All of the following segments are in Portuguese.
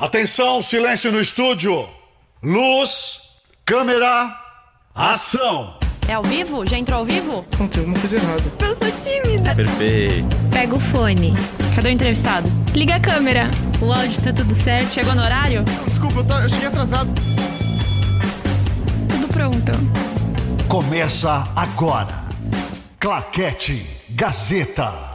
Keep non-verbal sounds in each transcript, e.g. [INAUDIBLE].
Atenção, silêncio no estúdio. Luz, câmera, ação. É ao vivo? Já entrou ao vivo? Não, teve uma coisa errada. Eu sou tímida. Perfeito. Pega o fone. Cadê o entrevistado? Liga a câmera. O áudio tá tudo certo? Chegou no horário? Desculpa, eu, tá, eu cheguei atrasado. Tudo pronto. Começa agora. Claquete Gazeta.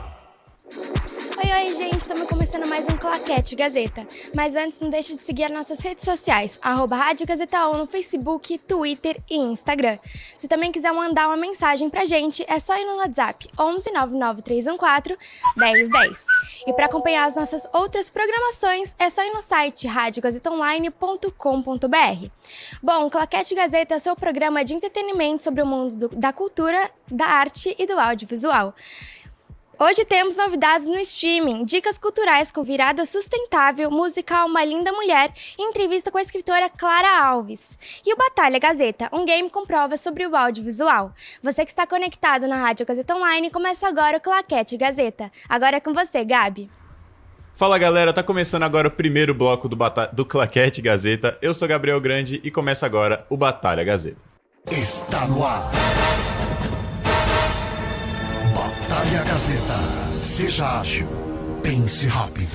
Oi, gente, estamos começando mais um Claquete Gazeta. Mas antes, não deixe de seguir as nossas redes sociais, arroba Rádio Gazeta On no Facebook, Twitter e Instagram. Se também quiser mandar uma mensagem pra gente, é só ir no WhatsApp 11 99314 1010. E para acompanhar as nossas outras programações, é só ir no site radiogazetaonline.com.br. Bom, Claquete Gazeta é seu programa de entretenimento sobre o mundo do- da cultura, da arte e do audiovisual. Hoje temos novidades no streaming, dicas culturais com virada sustentável, musical Uma Linda Mulher e entrevista com a escritora Clara Alves. E o Batalha Gazeta, um game com provas sobre o audiovisual. Você que está conectado na Rádio Gazeta Online, começa agora o Claquete Gazeta. Agora é com você, Gabi. Fala galera, tá começando agora o primeiro bloco do, Bata- do Claquete Gazeta. Eu sou Gabriel Grande e começa agora o Batalha Gazeta. Está no ar. Gazeta. Seja ágil. Pense rápido.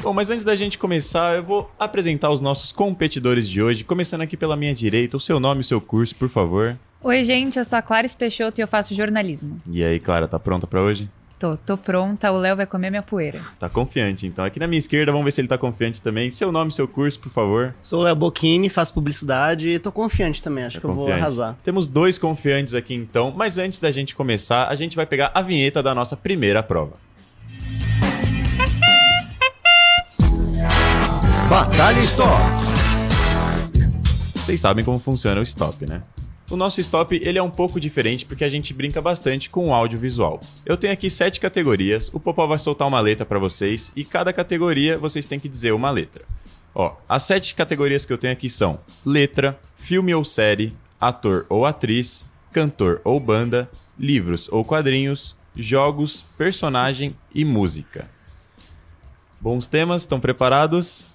Bom, mas antes da gente começar, eu vou apresentar os nossos competidores de hoje, começando aqui pela minha direita. O seu nome e o seu curso, por favor. Oi, gente, eu sou a Clara Peixoto e eu faço jornalismo. E aí, Clara, tá pronta pra hoje? Tô, tô pronta, o Léo vai comer minha poeira. Tá confiante, então. Aqui na minha esquerda, vamos ver se ele tá confiante também. Seu nome seu curso, por favor. Sou o Léo Bocchini, faço publicidade e tô confiante também, acho Tá que eu vou confiante. arrasar. Temos dois confiantes aqui então, mas antes da gente começar, a gente vai pegar a vinheta da nossa primeira prova. Batalha Store. Vocês sabem como funciona o stop, né? O nosso stop ele é um pouco diferente porque a gente brinca bastante com o audiovisual. Eu tenho aqui sete categorias, o Popó vai soltar uma letra para vocês e cada categoria vocês têm que dizer uma letra. Ó, as sete categorias que eu tenho aqui são letra, filme ou série, ator ou atriz, cantor ou banda, livros ou quadrinhos, jogos, personagem e música. Bons temas, estão preparados?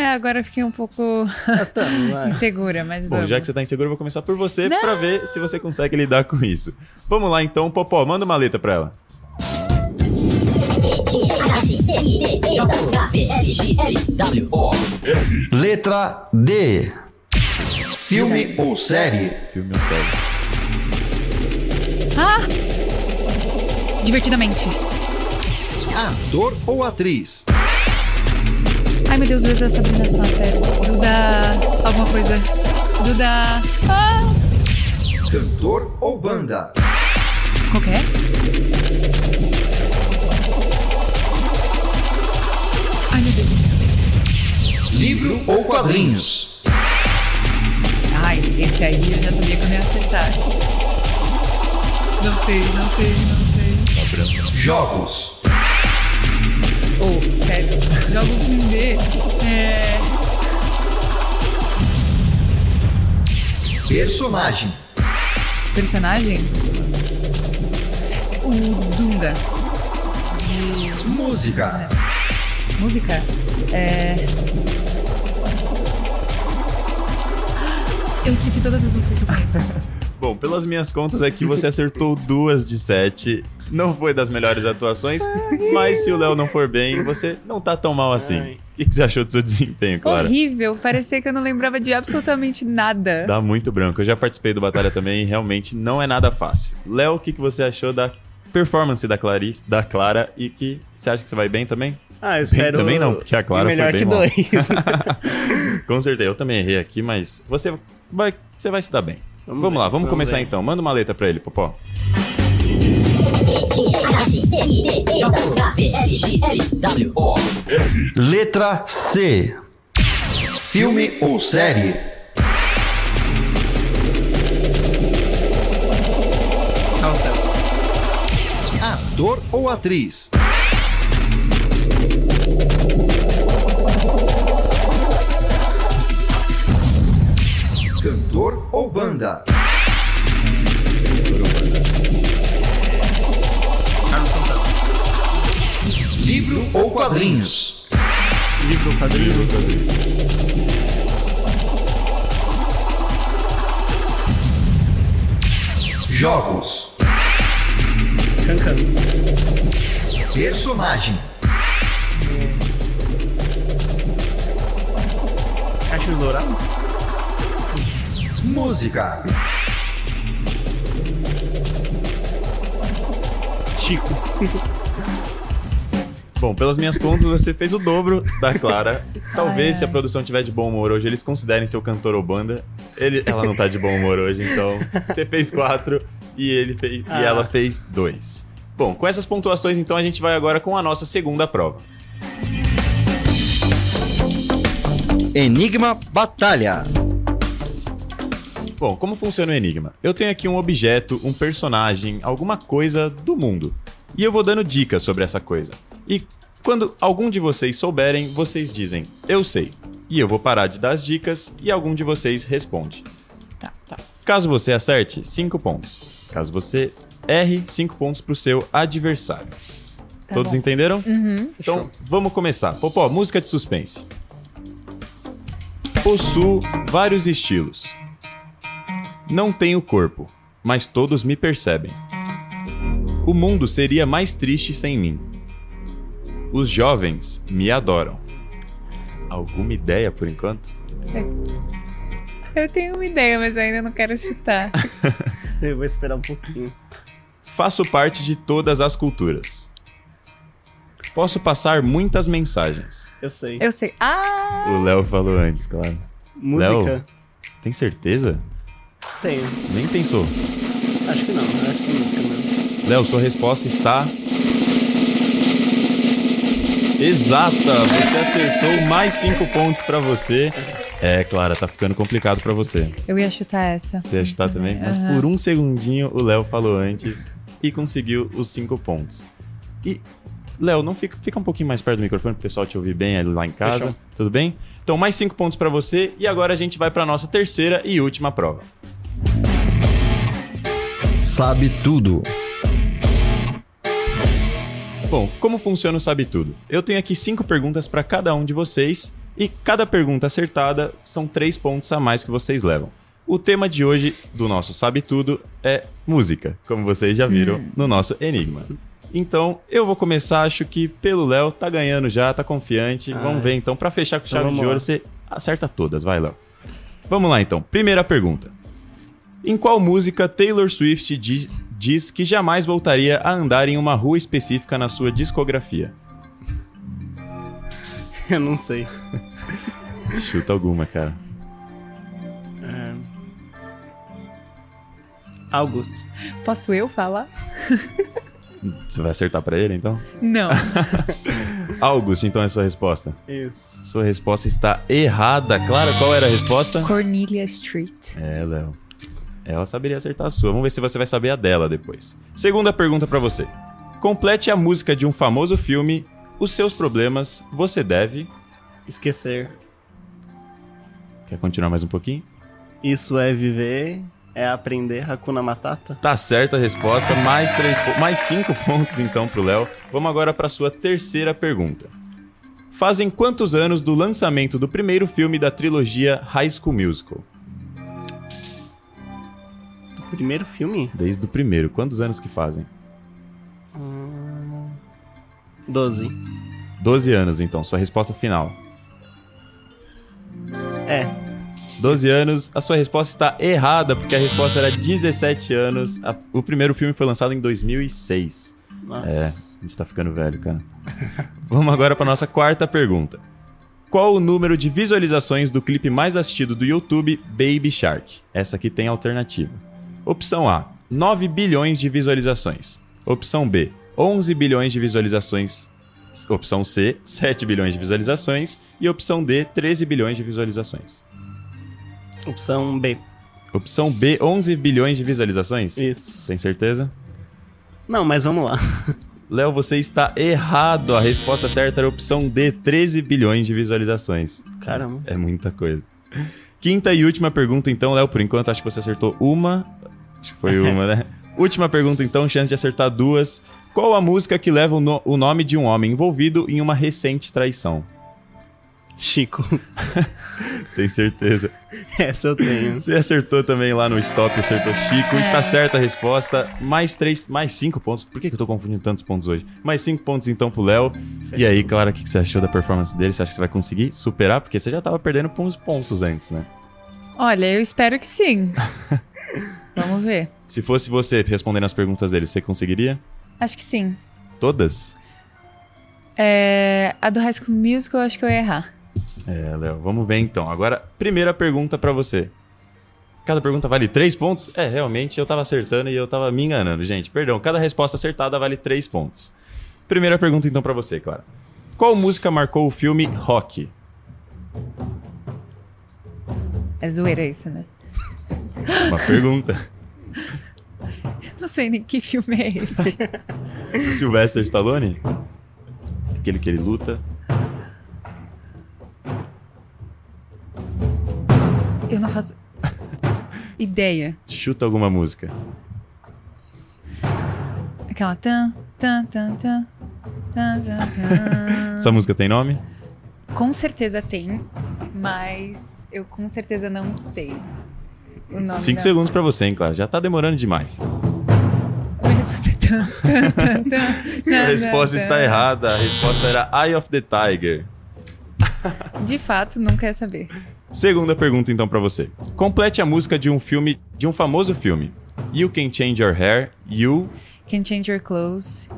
É, agora eu fiquei um pouco Ah, tá, insegura, mas Bom, vamos. já que você tá inseguro, eu vou começar por você pra ver se você consegue lidar com isso. Vamos lá então, Popó, manda uma letra pra ela. Letra D. Filme ou série? Filme ou série? Ah! Divertidamente. Ator ou atriz? Ai, meu Deus, essa Sabrina Satter. Duda... Alguma coisa. Duda... Ah! Cantor ou banda? Qualquer? Ai, meu Deus. Livro ou quadrinhos? Ai, esse aí eu já sabia que eu não ia acertar. Não sei, não sei, não sei. Jogos. Oh, sério. Jogo com D. É. Personagem. Personagem? O Dunga. Música. Música? É. Eu esqueci todas as músicas que eu conheço. [LAUGHS] Bom, pelas minhas contas aqui você acertou duas de sete. Não foi das melhores atuações, mas se o Léo não for bem, você não tá tão mal assim. Ai. O que que você achou do seu desempenho, Clara? Horrível. Parecia que eu não lembrava de absolutamente nada. Dá muito branco. Eu já participei do Batalha também e realmente não é nada fácil. Léo, o que, que você achou da performance da, Clarice, da Clara e que você acha que você vai bem também? Ah, eu Bem espero. também não, porque a Clara melhor foi bem que mal. dois. [LAUGHS] Com certeza, eu também errei aqui, mas você vai, você vai se dar bem. Vamos, Vamos lá, bem, vamos vamos começar bem. então. Manda uma letra pra ele, Popó. Letra C. Filme ou série? Ator ou atriz? Cantor ou banda? Ou quadrinhos? Livro quadrinho? Jogos. Cancan. Personagem. Cachos dourados? Música. Chico. [LAUGHS] Bom, pelas minhas contas, você fez o dobro da Clara. [LAUGHS] Talvez, Ai, se a ai. produção tiver de bom humor hoje, eles considerem seu cantor ou banda. Ele, ela não tá de bom humor hoje, então [LAUGHS] você fez quatro e, ele fez, e Ah. ela fez dois. Bom, com essas pontuações, então, a gente vai agora com a nossa segunda prova. Enigma Batalha. Bom, como funciona o Enigma? Eu tenho aqui um objeto, um personagem, alguma coisa do mundo. E eu vou dando dicas sobre essa coisa. E quando algum de vocês souberem, vocês dizem, eu sei. E eu vou parar de dar as dicas e algum de vocês responde. Tá, tá. Caso você acerte, 5 pontos. Caso você erre, 5 pontos pro seu adversário. Tá Todos bom. entenderam? Uhum. Então, vamos começar. Popó, música de suspense. Possuo vários estilos. Não tenho corpo, mas todos me percebem. O mundo seria mais triste sem mim. Os jovens me adoram. Alguma ideia por enquanto? Eu tenho uma ideia, mas eu ainda não quero chutar. [LAUGHS] Eu vou esperar um pouquinho. Faço parte de todas as culturas. Posso passar muitas mensagens. Eu sei. Eu sei. Ah! O Léo falou antes, claro. Música? Léo? Tem certeza? Tenho. Nem pensou. Acho que não. Acho que é música mesmo. Léo, sua resposta está. Exata! Você acertou mais cinco pontos pra você. É, Clara, tá ficando complicado pra você. Eu ia chutar essa. Você ia chutar também? Mas Aham. por um segundinho o Léo falou antes e conseguiu os cinco pontos. E, Léo, não fica, fica um pouquinho mais perto do microfone pro pessoal te ouvir bem ali lá em casa. Fechou. Tudo bem? Então, mais cinco pontos pra você. E agora a gente vai pra nossa terceira e última prova. Sabe tudo. Bom, como funciona o Sabe Tudo? Eu tenho aqui cinco perguntas para cada um de vocês e cada pergunta acertada são três pontos a mais que vocês levam. O tema de hoje do nosso Sabe Tudo é música, como vocês já viram no nosso Enigma. Então, eu vou começar, acho que pelo Léo, tá ganhando já, tá confiante. Vamos Ai. ver então, para fechar com Então chave vamos de ouro, lá. você acerta todas, vai, Léo. Vamos lá então. Primeira pergunta. Em qual música Taylor Swift diz, diz que jamais voltaria a andar em uma rua específica na sua discografia? [LAUGHS] Eu não sei. Chuta alguma, cara. É... Augusto. Posso eu falar? Você vai acertar pra ele, então? Não. [LAUGHS] Augusto, então é sua resposta. Isso. Sua resposta está errada. Clara, qual era a resposta? Cornelia Street. É, Léo. Ela saberia acertar a sua. Vamos ver se você vai saber a dela depois. Segunda pergunta pra você. Complete a música de um famoso filme. Os seus problemas você deve. Esquecer. Quer continuar mais um pouquinho? Isso é viver, é aprender Hakuna Matata. Tá certa a resposta. Mais, três, mais cinco [LAUGHS] pontos então pro Léo. Vamos agora pra sua terceira pergunta. Fazem quantos anos do lançamento do primeiro filme da trilogia High School Musical? Primeiro filme? Desde o primeiro. Quantos anos que fazem? Hum... Doze. 12 anos, então. Sua resposta final. É. 12 anos. A sua resposta está errada, porque a resposta era 17 anos. A- o primeiro filme foi lançado em 2006. Nossa. É, a gente tá ficando velho, cara. [LAUGHS] Vamos agora para nossa quarta pergunta. Qual o número de visualizações do clipe mais assistido do YouTube, Baby Shark? Essa aqui tem alternativa. Opção A, 9 bilhões de visualizações. Opção B, 11 bilhões de visualizações. Opção C, 7 bilhões de visualizações. E opção D, 13 bilhões de visualizações. Opção B. Opção B, 11 bilhões de visualizações? Isso. Tem certeza? Não, mas vamos lá. Léo, você está errado. A resposta certa era a opção D, 13 bilhões de visualizações. Caramba. É muita coisa. Quinta e última pergunta, então, Léo. Por enquanto, acho que você acertou uma. Acho que foi uma, né? [LAUGHS] última pergunta, então, chance de acertar duas. Qual a música que leva o, no- o nome de um homem envolvido em uma recente traição? Chico. Você [LAUGHS] tem certeza? Essa eu tenho. Você acertou também lá no stop, acertou Chico. E tá certa a resposta. Mais três, mais cinco pontos. Por que, que eu tô confundindo tantos pontos hoje? Mais cinco pontos então pro Léo. E aí, Clara, o que, que você achou da performance dele? Você acha que você vai conseguir superar? Porque você já tava perdendo por uns pontos antes, né? Olha, eu espero que sim. [LAUGHS] Vamos ver. Se fosse você respondendo as perguntas dele, você conseguiria? Acho que sim. Todas? É, a do High School Musical eu acho que eu ia errar. É, Léo, vamos ver então. Agora, primeira pergunta pra você. Cada pergunta vale três pontos? É, realmente eu tava acertando e eu tava me enganando, gente. Perdão, cada resposta acertada vale três pontos. Primeira pergunta então pra você, Clara. Qual música marcou o filme Rock? É zoeira isso, né? Uma pergunta. Não sei nem que filme é esse. Sylvester Stallone? Aquele que ele luta. Eu não faço ideia. Chuta alguma música. Aquela tan, tan, tan, tan, tan, tan, tan. Essa música tem nome? Com certeza tem, mas eu com certeza não sei Cinco segundos pra você, hein, Clara? Já tá demorando demais. Resposta Sua [LAUGHS] resposta está errada. A resposta era Eye of the Tiger. De fato, não quer saber. Segunda pergunta então pra você. Complete a música de um filme, de um famoso filme. You Can Change Your Hair, You... Can change your clothes.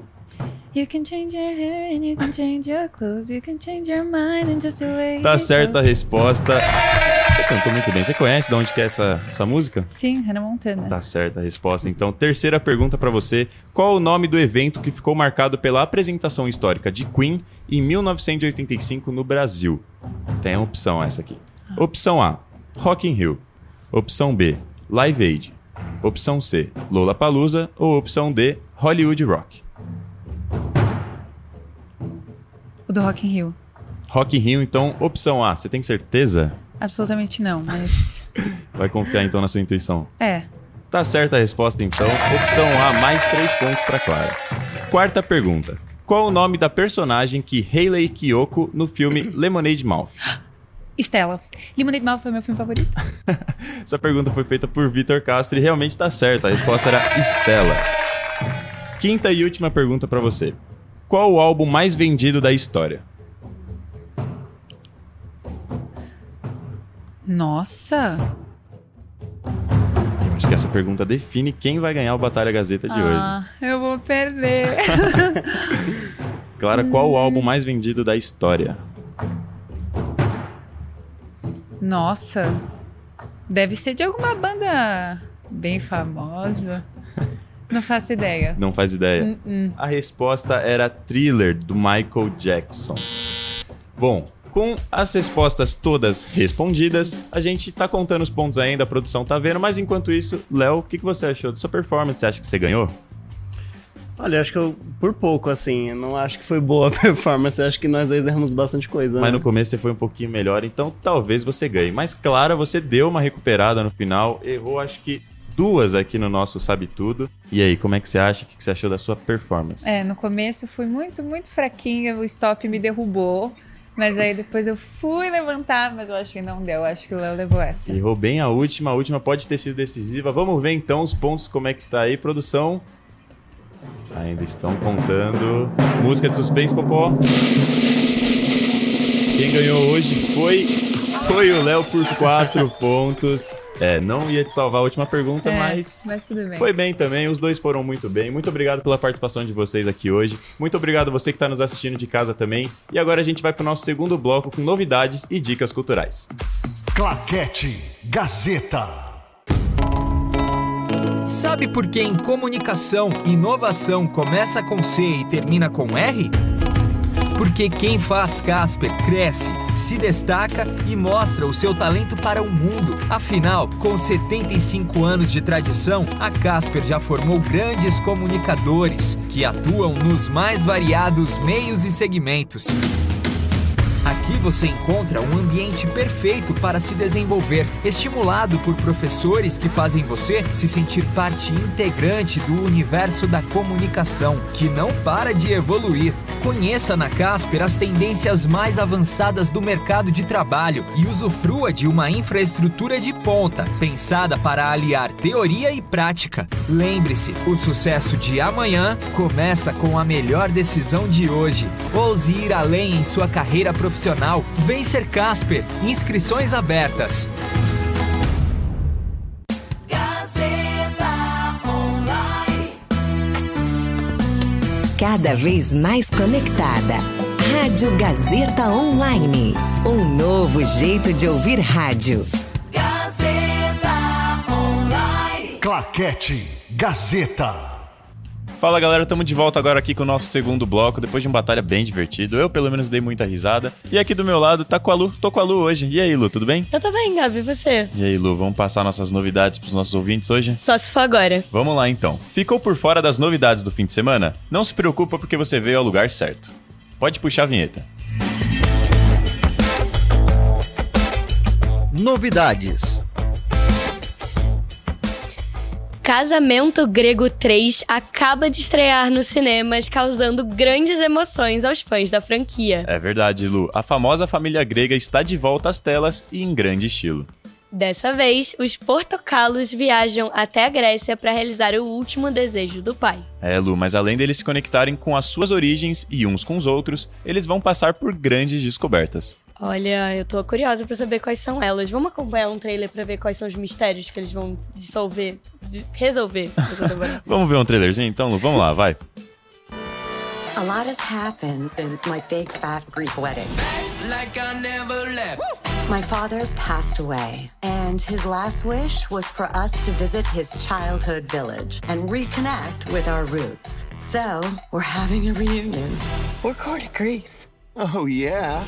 You can change your hair and you can change your clothes. You can change your mind and just the way Tá certa a resposta. Você cantou muito bem. Você conhece de onde que é essa, essa música? Sim, Hannah Montana. Tá certa a resposta. Então, terceira pergunta pra você. Qual o nome do evento que ficou marcado pela apresentação histórica de Queen em 1985 no Brasil? Tem a opção essa aqui. Opção A, Rock in Rio. Opção B, Live Aid. Opção C, Lollapalooza. Ou opção D, Hollywood Rock. O do Rock in Rio. Rock in Rio, então, opção A. Você tem certeza? Absolutamente não, mas... [LAUGHS] Vai confiar então na sua intuição. É. Tá certa a resposta então. Opção A, mais três pontos pra Clara. Quarta pergunta. Qual o nome da personagem que Hayley Kiyoko no filme Lemonade Mouth? [GASPS] Estela. Lemonade Mouth foi meu filme favorito. [LAUGHS] Essa pergunta foi feita por Vitor Castro e realmente tá certa. A resposta era Estela. Quinta e última pergunta pra você. Qual o álbum mais vendido da história? Nossa. Eu acho que essa pergunta define quem vai ganhar o Batalha Gazeta de hoje. Ah, eu vou perder. [LAUGHS] Clara, qual o álbum mais vendido da história? Nossa. Deve ser de alguma banda bem famosa. Não faço ideia. Não faz ideia. Hum, hum. A resposta era Thriller, do Michael Jackson. Bom, com as respostas todas respondidas, a gente tá contando os pontos ainda, a produção tá vendo, mas enquanto isso, Léo, o que, que você achou da sua performance? Você acha que você ganhou? Olha, eu acho que eu, por pouco, assim, eu não acho que foi boa [LAUGHS] a performance, acho que nós dois erramos bastante coisa. Mas né? no começo você foi um pouquinho melhor, então talvez você ganhe. Mas claro, você deu uma recuperada no final, errou acho que duas aqui no nosso Sabe Tudo. E aí, como é que você acha? O que você achou da sua performance? É, no começo eu fui muito, muito fraquinha, o stop me derrubou. Mas aí depois eu fui levantar, mas eu acho que não deu. Acho que o Léo levou essa. Errou bem a última, a última pode ter sido decisiva. Vamos ver então os pontos, como é que tá aí, produção. Ainda estão contando. Música de suspense, Popó. Quem ganhou hoje foi, foi o Léo por quatro [LAUGHS] pontos. É, não ia te salvar a última pergunta, É, mas mas tudo bem. foi bem também. Os dois foram muito bem. Muito obrigado pela participação de vocês aqui hoje. Muito obrigado a você que está nos assistindo de casa também. E agora a gente vai para o nosso segundo bloco com novidades e dicas culturais. Claquete Gazeta. Sabe por que em comunicação, inovação começa com C e termina com R? Porque quem faz Casper cresce, se destaca e mostra o seu talento para o mundo. Afinal, com 75 anos de tradição, a Casper já formou grandes comunicadores que atuam nos mais variados meios e segmentos. Aqui você encontra um ambiente perfeito para se desenvolver, estimulado por professores que fazem você se sentir parte integrante do universo da comunicação, que não para de evoluir. Conheça na Casper as tendências mais avançadas do mercado de trabalho e usufrua de uma infraestrutura de ponta, pensada para aliar teoria e prática. Lembre-se, o sucesso de amanhã começa com a melhor decisão de hoje. Ouse ir além em sua carreira profissional. Vem ser Casper. Inscrições abertas. Cada vez mais conectada. Rádio Gazeta Online. Um novo jeito de ouvir rádio. Claquete Gazeta. Fala galera, estamos de volta agora aqui com o nosso segundo bloco, depois de uma batalha bem divertido. Eu, pelo menos, dei muita risada. E aqui do meu lado tá com a Lu, tô com a Lu hoje. E aí, Lu, tudo bem? Eu tô bem, Gabi, e você? E aí, Lu, vamos passar nossas novidades pros nossos ouvintes hoje? Só se for agora. Vamos lá então. Ficou por fora das novidades do fim de semana? Não se preocupa porque você veio ao lugar certo. Pode puxar a vinheta. Novidades. Casamento Grego 3 acaba de estrear nos cinemas, causando grandes emoções aos fãs da franquia. É verdade, Lu. A famosa família grega está de volta às telas e em grande estilo. Dessa vez, os portocalos viajam até a Grécia para realizar o último desejo do pai. É, Lu, mas além deles se conectarem com as suas origens e uns com os outros, eles vão passar por grandes descobertas. Olha, eu tô curiosa pra saber quais são elas. Vamos acompanhar um trailer pra ver quais são os mistérios que eles vão dissolver, resolver. [LAUGHS] Vamos ver um trailerzinho então, Lu? Vamos lá, vai. A lot has happened since my big fat Greek wedding. Like I never left. My father passed away, and his last wish was for us to visit his childhood village and reconnect with our roots. So, we're having a reunion. We're going to Greece. Oh, yeah.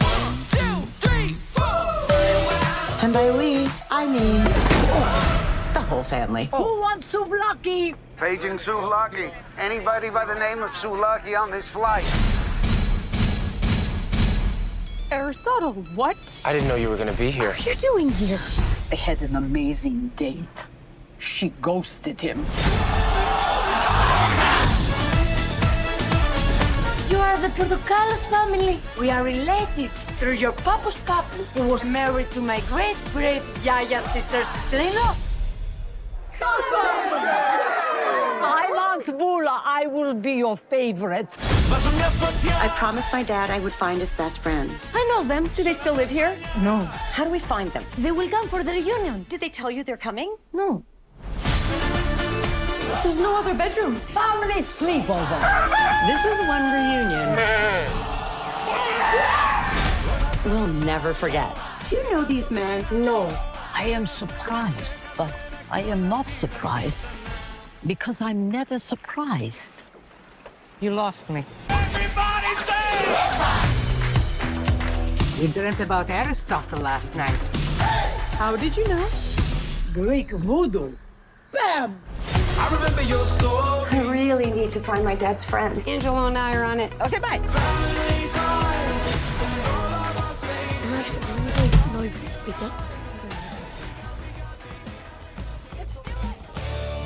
And by we, I mean the whole family. Who wants souvlaki? Paging Souvlaki. Anybody by the name of Souvlaki on this flight? Aristotle, what? I didn't know you were going to be here. What are you doing here? They had an amazing date. She ghosted him. You are the Portocalos family. We are related through your papa's papa, who was married to my great great Yaya sister sister-in-law. I want Bula. I will be your favorite. I promised my dad I would find his best friends. I know them. Do they still live here? No. How do we find them? They will come for the reunion. Did they tell you they're coming? No. There's no other bedrooms. Family sleepover. This is one reunion we'll never forget. Do you know these men? No. I am surprised, but I am not surprised because I'm never surprised. You lost me. We dreamt about Aristotle last night. How did you know? Greek voodoo. Bam! I remember your story. I really need to find my dad's friends. Angelo and I are on it. Okay, bye.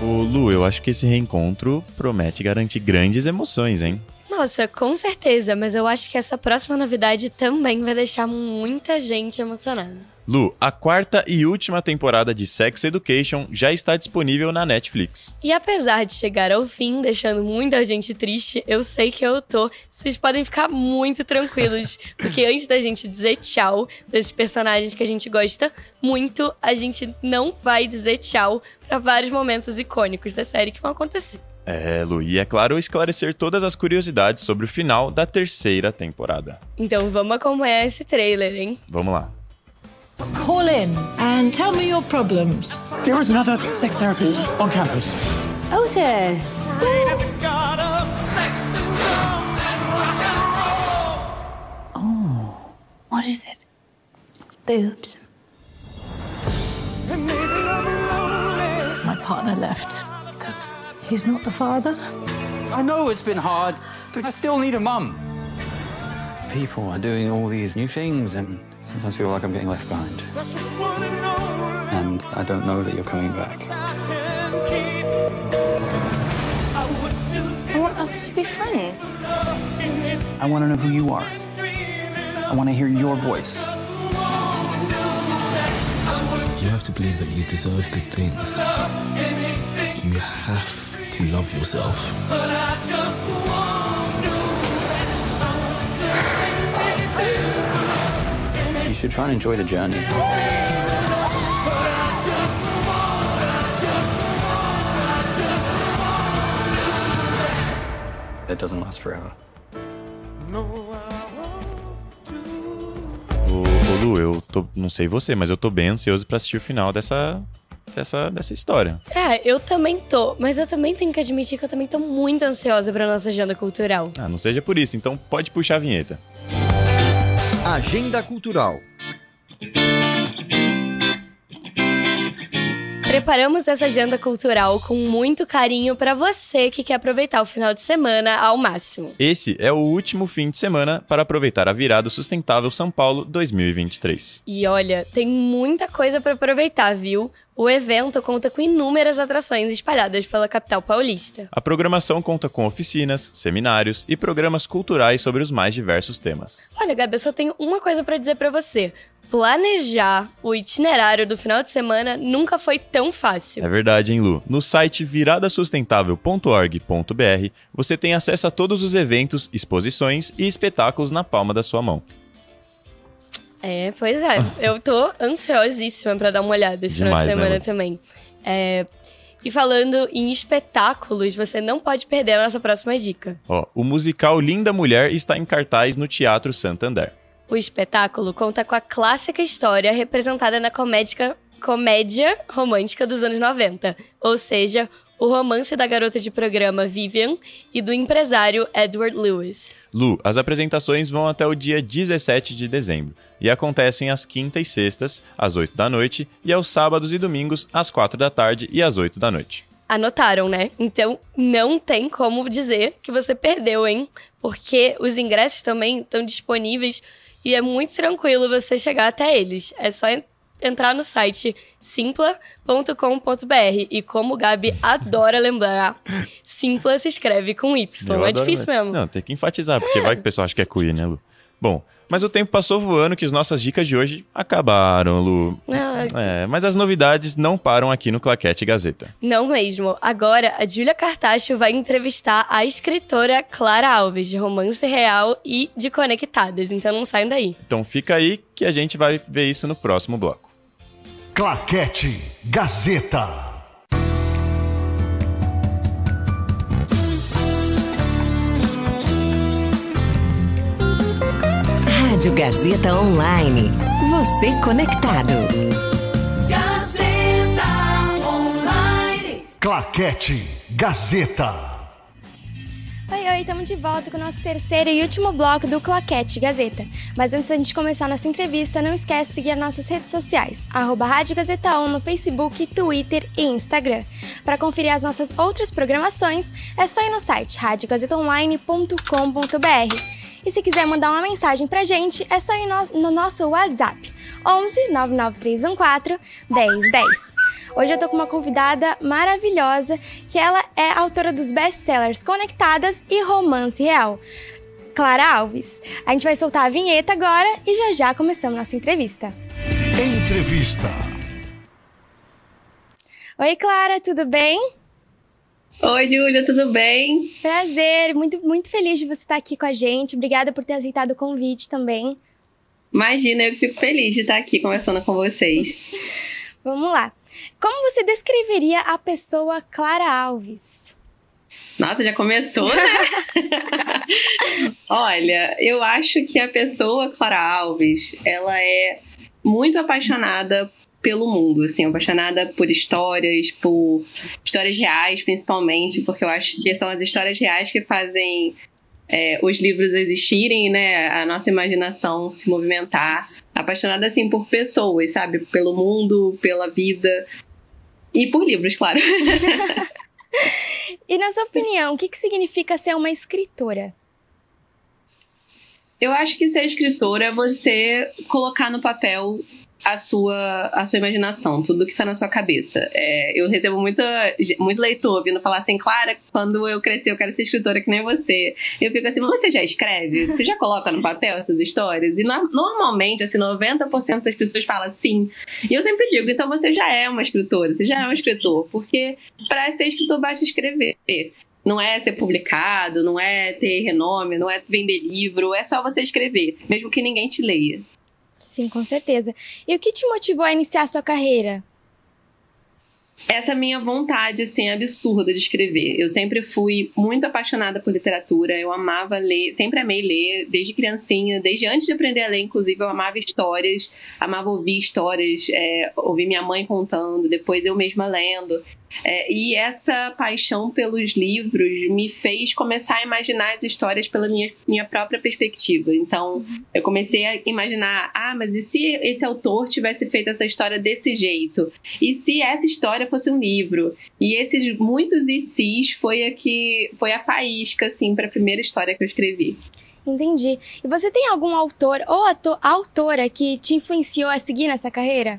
Ô, Lu, eu acho que esse reencontro promete garantir grandes emoções, hein? Nossa, com certeza, mas eu acho que essa próxima novidade também vai deixar muita gente emocionada. Lu, a quarta e última temporada de Sex Education já está disponível na Netflix. E apesar de chegar ao fim, deixando muita gente triste, eu sei que eu tô. Vocês podem ficar muito tranquilos, [LAUGHS] porque antes da gente dizer tchau para esses personagens que a gente gosta muito, a gente não vai dizer tchau para vários momentos icônicos da série que vão acontecer. É, Lu, e é claro esclarecer todas as curiosidades sobre o final da terceira temporada. Então vamos acompanhar esse trailer, hein? Vamos lá. Call in and tell me your problems. There is another sex therapist on campus. Otis. Oh, what is it? Boobs. My partner left he's not the father. I know it's been hard, but I still need a mum. People are doing all these new things, and sometimes I feel like I'm getting left behind. And I don't know that you're coming back. I want us to be friends. I want to know who you are. I want to hear your voice. You have to believe that you deserve good things. You have to love yourself. You should try and enjoy the journey. It doesn't last forever. Ô, ô, Lu, eu tô, não sei você, mas eu tô bem ansioso pra assistir o final dessa, dessa, dessa história. É, eu também tô, mas eu também tenho que admitir que eu também tô muito ansiosa pra nossa agenda cultural. Ah, não seja por isso, então pode puxar a vinheta. Agenda Cultural. Preparamos essa agenda cultural com muito carinho pra você que quer aproveitar o final de semana ao máximo. Esse é o último fim de semana para aproveitar a virada sustentável São Paulo 2023. E olha, tem muita coisa pra aproveitar, viu? O evento conta com inúmeras atrações espalhadas pela capital paulista. A programação conta com oficinas, seminários e programas culturais sobre os mais diversos temas. Olha, Gabi, eu só tenho uma coisa pra dizer pra você. Planejar o itinerário do final de semana nunca foi tão fácil. É verdade, hein, Lu? No site viradasustentável.org.br você tem acesso a todos os eventos, exposições e espetáculos na palma da sua mão. É, pois é. [LAUGHS] Eu tô ansiosíssima pra dar uma olhada esse Demais, final de semana né, também. É, E falando em espetáculos, você não pode perder a nossa próxima dica. Ó, o musical Linda Mulher está em cartaz no Teatro Santander. O espetáculo conta com a clássica história representada na comédia, comédia romântica dos anos 90, ou seja, o romance da garota de programa Vivian e do empresário Edward Lewis. Lu, as apresentações vão até o dia 17 de dezembro e acontecem às quintas e sextas, às 8 da noite, e aos sábados e domingos, às 4 da tarde e às 8 da noite. Anotaram, né? Então não tem como dizer que você perdeu, hein? Porque os ingressos também estão disponíveis e é muito tranquilo você chegar até eles. É só en- entrar no site simpla.com.br e como o Gabi adora lembrar, Simpla se escreve com Y. Eu é difícil mesmo. Não, tem que enfatizar, porque vai que o pessoal acha que é queer, né, Lu? Bom, mas o tempo passou voando que as nossas dicas de hoje acabaram, Lu. Ah, É, mas as novidades não param aqui no Claquete Gazeta. Não mesmo. Agora, a Júlia Cartacho vai entrevistar a escritora Clara Alves, de Romance Real e de Conectadas. Então não saiam daí. Então fica aí que a gente vai ver isso no próximo bloco. Claquete Gazeta. Rádio Gazeta Online. Você conectado. Gazeta Online. Claquete Gazeta. Oi, oi, estamos de volta com o nosso terceiro e último bloco do Claquete Gazeta. Mas antes da gente começar a nossa entrevista, não esquece de seguir as nossas redes sociais, arroba Rádio Gazeta 1 no Facebook, Twitter e Instagram. Para conferir as nossas outras programações, é só ir no site radiogazetaonline.com.br. E se quiser mandar uma mensagem pra gente, é só ir no, no nosso WhatsApp, 11 99314 1010. Hoje eu tô com uma convidada maravilhosa, que ela é autora dos best-sellers Conectadas e Romance Real. Clara Alves. A gente vai soltar a vinheta agora e já já começamos nossa entrevista. Entrevista. Oi, Clara, tudo bem? Oi, Júlia, tudo bem? Prazer, muito, muito feliz de você estar aqui com a gente. Obrigada por ter aceitado o convite também. Imagina, eu que fico feliz de estar aqui conversando com vocês. [LAUGHS] Vamos lá. Como você descreveria a pessoa Clara Alves? Nossa, já começou, né? [LAUGHS] Olha, eu acho que a pessoa Clara Alves, ela é muito apaixonada pelo mundo, assim, apaixonada por histórias, por histórias reais, principalmente, porque eu acho que são as histórias reais que fazem é, os livros existirem, né? A nossa imaginação se movimentar. Apaixonada, assim, por pessoas, sabe? Pelo mundo, pela vida. E por livros, claro. [LAUGHS] E na sua opinião, o que, que significa ser uma escritora? Eu acho que ser escritora é você colocar no papel a sua, a sua imaginação, tudo que está na sua cabeça. É, eu recebo muita, muito leitor vindo falar assim, Clara, quando eu crescer eu quero ser escritora que nem você. Eu fico assim, mas você já escreve? Você já coloca no papel essas histórias? E no, normalmente, assim, 90% das pessoas falam sim. E eu sempre digo, então você já é uma escritora, você já é um escritor, porque para ser escritor basta escrever. Não é ser publicado, não é ter renome, não é vender livro, é só você escrever, mesmo que ninguém te leia. Sim, com certeza. E o que te motivou a iniciar a sua carreira? essa minha vontade assim absurda de escrever. Eu sempre fui muito apaixonada por literatura, eu amava ler, sempre amei ler desde criancinha, desde antes de aprender a ler, inclusive eu amava histórias, amava ouvir histórias, é, ouvir minha mãe contando, depois eu mesma lendo. É, e essa paixão pelos livros me fez começar a imaginar as histórias pela minha, minha própria perspectiva. Então, eu comecei a imaginar: ah, mas e se esse autor tivesse feito essa história desse jeito? E se essa história fosse um livro? E esses muitos e sis foi a que foi a faísca assim para a primeira história que eu escrevi. Entendi. E você tem algum autor ou autora que te influenciou a seguir nessa carreira?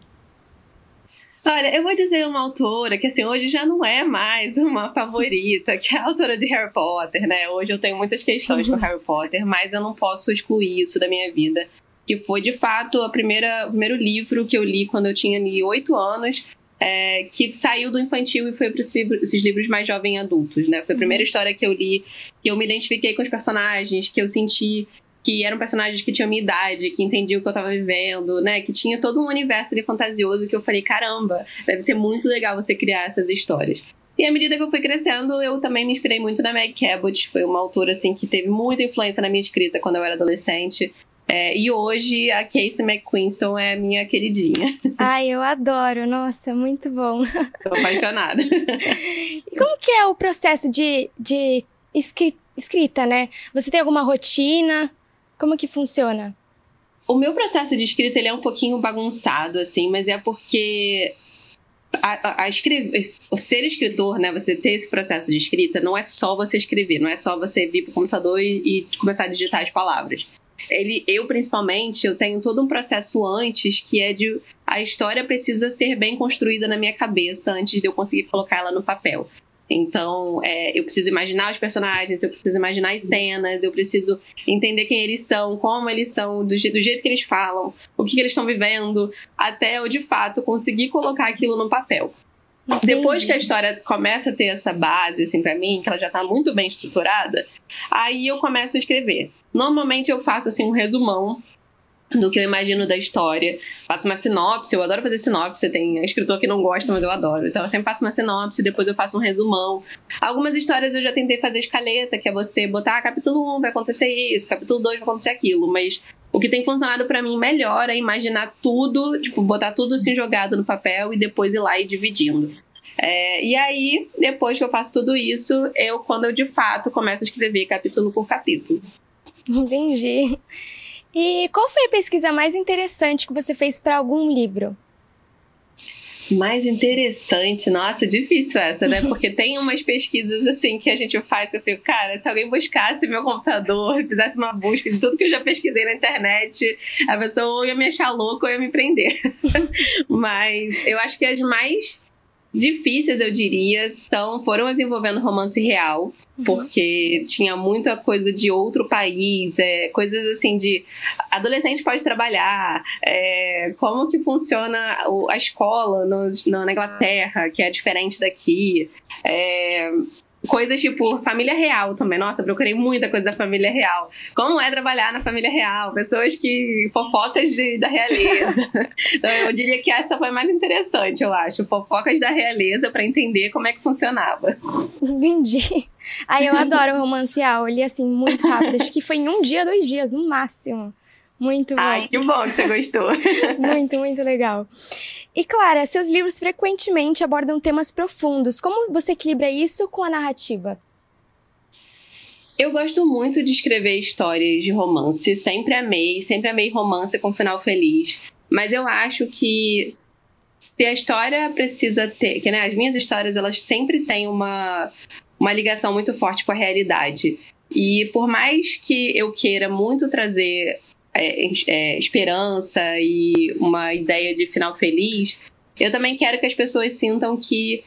Olha, eu vou dizer uma autora que, assim, hoje já não é mais uma favorita, que é a autora de Harry Potter, né? Hoje eu tenho muitas questões com Harry Potter, mas eu não posso excluir isso da minha vida. Que foi, de fato, a primeira, o primeiro livro que eu li quando eu tinha oito anos, é, que saiu do infantil e foi para esses livros mais jovens adultos, né? Foi a primeira uhum. história que eu li, que eu me identifiquei com os personagens, que eu senti que eram personagens que tinham minha idade, que entendiam o que eu tava vivendo, né? Que tinha todo um universo ali fantasioso que eu falei, caramba, deve ser muito legal você criar essas histórias. E à medida que eu fui crescendo, eu também me inspirei muito na Meg Cabot, foi uma autora assim que teve muita influência na minha escrita quando eu era adolescente. É, e hoje a Casey McQuiston é a minha queridinha. [LAUGHS] Ai, eu adoro, nossa, muito bom. [LAUGHS] Tô apaixonada. E como que é o processo de, de escrita, né? Você tem alguma rotina? Como que funciona? O meu processo de escrita ele é um pouquinho bagunçado, assim, mas é porque a, a, a escrever, ser escritor, né, você ter esse processo de escrita, não é só você escrever, não é só você vir para o computador e, e, começar a digitar as palavras. Ele, eu principalmente, eu tenho todo um processo antes que é de a história precisa ser bem construída na minha cabeça antes de eu conseguir colocar ela no papel. Então, é, eu preciso imaginar os personagens, eu preciso imaginar as cenas, eu preciso entender quem eles são, como eles são, do, do jeito que eles falam, o que, que eles estão vivendo, até eu de fato conseguir colocar aquilo no papel. Entendi. Depois que a história começa a ter essa base, assim, para mim, que ela já está muito bem estruturada, aí eu começo a escrever. Normalmente eu faço, assim, um resumão do que eu imagino da história. Faço uma sinopse, eu adoro fazer sinopse, tem escritor que não gosta, mas eu adoro. Então eu sempre faço uma sinopse, depois eu faço um resumão. Algumas histórias eu já tentei fazer escaleta, que é você botar ah, capítulo 1 vai acontecer isso, capítulo 2 vai acontecer aquilo, mas o que tem funcionado para mim melhor é imaginar tudo, tipo, botar tudo assim jogado no papel e depois ir lá e dividindo. É, e aí, depois que eu faço tudo isso, eu, quando eu de fato começo a escrever capítulo por capítulo. Entendi. E qual foi a pesquisa mais interessante que você fez para algum livro? Mais interessante, nossa, difícil essa, né? [LAUGHS] Porque tem umas pesquisas assim que a gente faz que eu fico, cara, se alguém buscasse meu computador, fizesse uma busca de tudo que eu já pesquisei na internet, a pessoa ou ia me achar louco ou ia me prender. [LAUGHS] Mas eu acho que as mais difíceis, eu diria, são, foram as envolvendo romance real, uhum. porque tinha muita coisa de outro país, é, coisas assim de adolescente pode trabalhar, é, como que funciona a escola no, na Inglaterra, que é diferente daqui. É, coisas tipo família real também. Nossa, procurei muita coisa da família real. Como é trabalhar na família real? Pessoas que. fofocas de, da realeza. [LAUGHS] então eu diria que essa foi mais interessante, eu acho. Fofocas da realeza para entender como é que funcionava. Entendi. Aí eu adoro romancear. Eu li assim muito rápido. Acho que foi em um dia, dois dias, no máximo. Muito bom. Ai, que bom que você gostou. [LAUGHS] muito, muito legal. E Clara, seus livros frequentemente abordam temas profundos. Como você equilibra isso com a narrativa? Eu gosto muito de escrever histórias de romance. Sempre amei, sempre amei romance com final feliz. Mas eu acho que se a história precisa ter, que né, as minhas histórias elas sempre têm uma uma ligação muito forte com a realidade. E por mais que eu queira muito trazer é, é, esperança e uma ideia de final feliz, eu também quero que as pessoas sintam que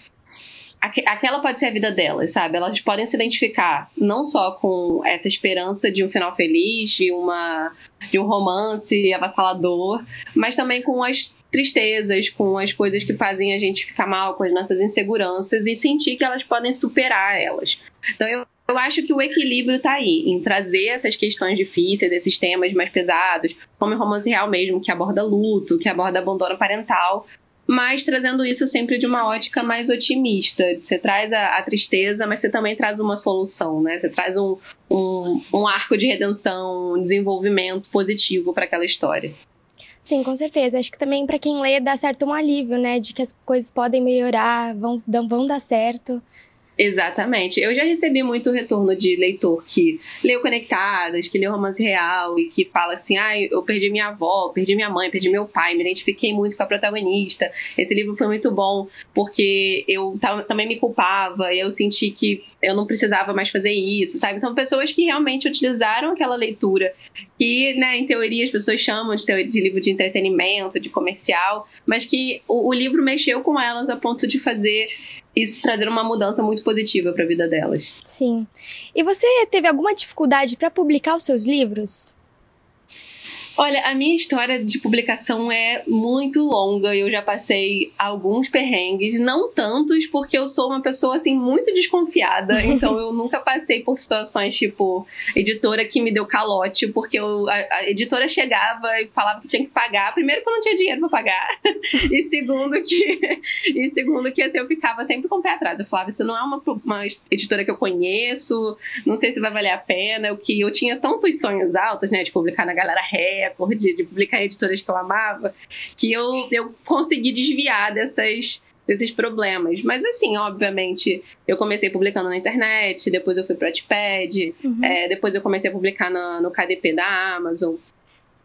aquela pode ser a vida delas, sabe? Elas podem se identificar não só com essa esperança de um final feliz, de, uma, de um romance avassalador, mas também com as tristezas, com as coisas que fazem a gente ficar mal, com as nossas inseguranças e sentir que elas podem superar elas. Então eu eu acho que o equilíbrio está aí, em trazer essas questões difíceis, esses temas mais pesados, como o romance real mesmo, que aborda luto, que aborda abandono parental, mas trazendo isso sempre de uma ótica mais otimista. Você traz a, a tristeza, mas você também traz uma solução, né? Você traz um, um, um arco de redenção, um desenvolvimento positivo para aquela história. Sim, com certeza. Acho que também para quem lê dá certo um alívio, né? De que as coisas podem melhorar, vão, vão dar certo. Exatamente. Eu já recebi muito retorno de leitor que leu Conectadas, que leu Romance Real e que fala assim: ah, eu perdi minha avó, perdi minha mãe, perdi meu pai, me identifiquei muito com a protagonista. Esse livro foi muito bom porque eu também me culpava e eu senti que eu não precisava mais fazer isso, sabe? Então, pessoas que realmente utilizaram aquela leitura, que, né, em teoria as pessoas chamam de, de livro de entretenimento, de comercial, mas que o, o livro mexeu com elas a ponto de fazer isso trazer uma mudança muito positiva para a vida delas. Sim. E você teve alguma dificuldade para publicar os seus livros? Olha, a minha história de publicação é muito longa. Eu já passei alguns perrengues, não tantos, porque eu sou uma pessoa assim muito desconfiada. [LAUGHS] Então eu nunca passei por situações tipo editora que me deu calote, porque eu, a, a, editora chegava e falava que tinha que pagar. Primeiro que eu não tinha dinheiro para pagar, [LAUGHS] e segundo que [LAUGHS] e segundo que assim, eu ficava sempre com o pé atrás. Eu falava, isso não é uma, uma editora que eu conheço, não sei se vai valer a pena. O que eu tinha tantos sonhos altos, né, de publicar na Galera Ré recorde de publicar em editoras que eu amava, que eu, eu consegui desviar dessas desses problemas. Mas assim, obviamente, eu comecei publicando na internet, depois eu fui pro Wattpad, uhum. é, depois eu comecei a publicar no, no KDP da Amazon.